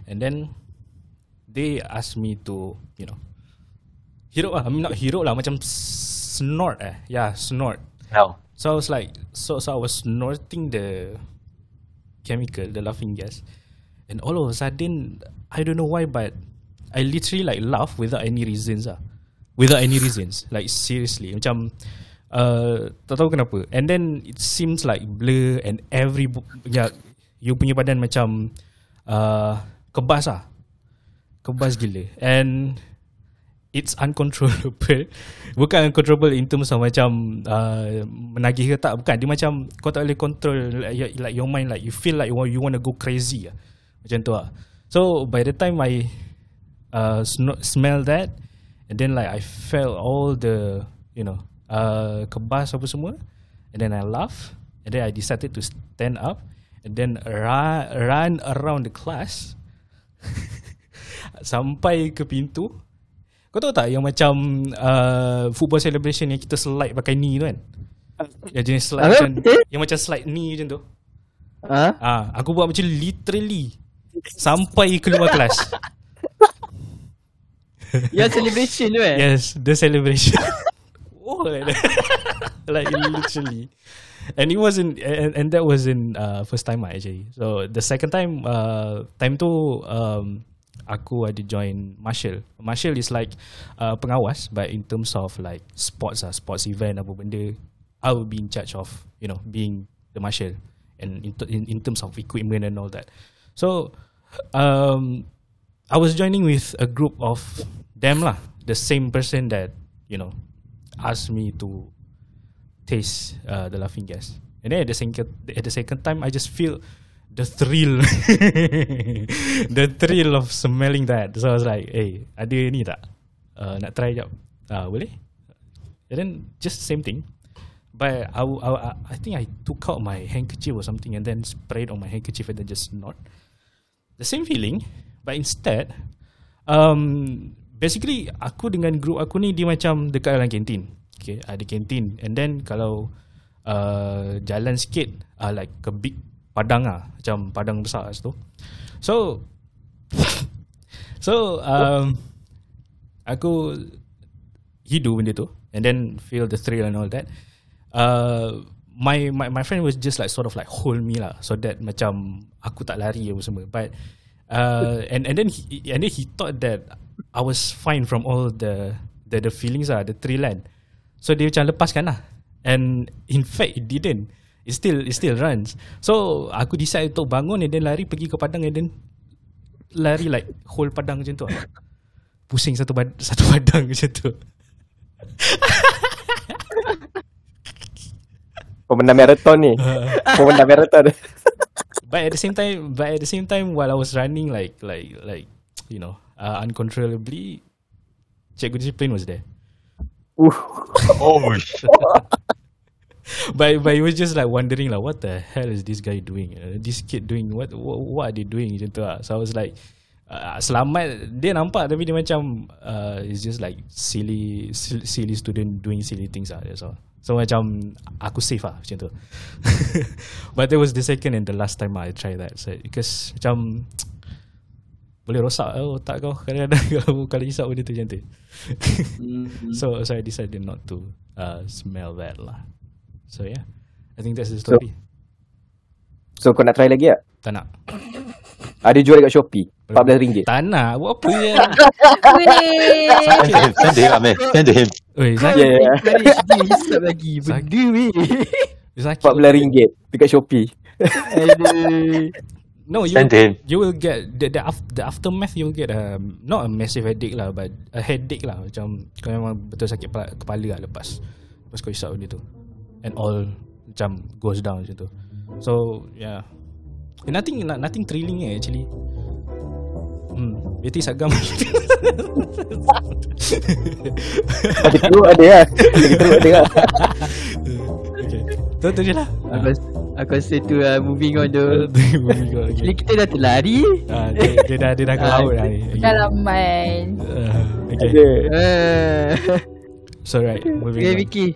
And then They ask me to You know Hirup lah. I mean not hirup lah Macam snort eh. Yeah snort.
No.
So I was like So, so I was snorting the Chemical The laughing gas. And all of a sudden I don't know why but I literally like laugh Without any reasons lah Without any reasons Like seriously Macam uh, tak tahu kenapa. And then it seems like blur and every ya you punya badan macam uh, kebas lah. Kebas gila. And it's uncontrollable. *laughs* Bukan uncontrollable in terms of macam uh, menagih ke tak. Bukan. Dia macam kau tak boleh control like, like your mind like you feel like you want, you want to go crazy lah. Macam tu lah. So by the time I uh, smell that and then like I felt all the you know uh, kebas apa semua. And then I laugh. And then I decided to stand up. And then run, run around the class. *laughs* Sampai ke pintu. Kau tahu tak yang macam uh, football celebration yang kita slide pakai knee tu kan? Yang jenis slide
Apa?
macam yang macam slide knee macam tu.
Ha?
Ah, aku buat macam literally sampai keluar kelas. *laughs* *laughs*
Yang celebration tu eh?
Yes, the celebration. *laughs* oh, *laughs* like, that. like literally. And it wasn't, and, and that was in uh, first time lah actually. So the second time, uh, time tu um, aku ada join Marshall. Marshall is like uh, pengawas, but in terms of like sports ah, sports event apa benda, I will be in charge of you know being the Marshall and in, in, in terms of equipment and all that. So um, I was joining with a group of them lah, the same person that you know asked me to taste uh, the laughing gas. And then at the second at the second time, I just feel the thrill, *laughs* the thrill of smelling that. So I was like, hey, ada ni tak? Uh, nak try jap? Uh, boleh? And then just same thing. But I, I, I think I took out my handkerchief or something and then sprayed on my handkerchief and then just not. The same feeling, but instead, um, basically aku dengan group aku ni dia macam dekat dalam kantin. Okay, ada kantin and then kalau uh, jalan sikit uh, like ke big padang ah, macam padang besar kat situ. So *laughs* so um, aku hidu benda tu and then feel the thrill and all that. Uh, my my my friend was just like sort of like hold me lah so that macam aku tak lari apa semua but uh, and and then he and then he thought that I was fine from all the the the feelings lah the thrill kan so dia macam lepaskan lah and in fact it didn't it still it still runs so aku decide untuk bangun and then lari pergi ke padang and then lari like whole padang macam tu lah. pusing satu bad, *laughs* satu padang macam tu
Pemenang marathon ni. *laughs* Pemenang marathon. *laughs*
but at the same time but at the same time while I was running like like like you know uh, uncontrollably cikgu disiplin was there.
Oh *laughs* shit.
but but he was just like wondering like what the hell is this guy doing? Uh, this kid doing what, what what are they doing? Macam tu lah so I was like uh, selamat. Dia nampak tapi dia macam uh, it's just like silly silly, silly student doing silly things lah that's all so macam aku safe lah macam tu. *laughs* But that was the second and the last time I try that. So, because macam *tsk* boleh rosak oh, otak kau? *laughs* Kadang-kadang kalau, kalau isap benda tu macam tu.
Hmm. *laughs*
so so I decided not to uh, smell that lah. So yeah. I think that's the story.
so kau nak try lagi tak?
tak nak *coughs*
Ada jual dekat Shopee. RM14.
tak nak buat apa ya.
Send to him. Send to him, Amir. Send to him.
Oi, sakit.
Encourage dia hisap lagi. Benda weh.
Sakit.
RM14 dekat Shopee.
No, you you will get the the, af- the aftermath you will get a not a massive headache lah but a headache lah macam kau memang betul sakit kepala, kepala lah lepas lepas kau isap benda tu and all macam goes down macam tu so yeah nothing no- nothing thrilling eh actually hmm Betty sagam
Ada teruk ada lah. Ada teruk ada lah.
okay tu tu je lah
Aku rasa, aku rasa tu uh, moving on tu. *laughs*
okay.
Ni kita dah terlari.
Ah, dia, dia dah dia dah ke laut dah ni *laughs* okay.
Dalaman.
Uh, okay
Ada.
Uh,
so right moving
okay
on
Vicky.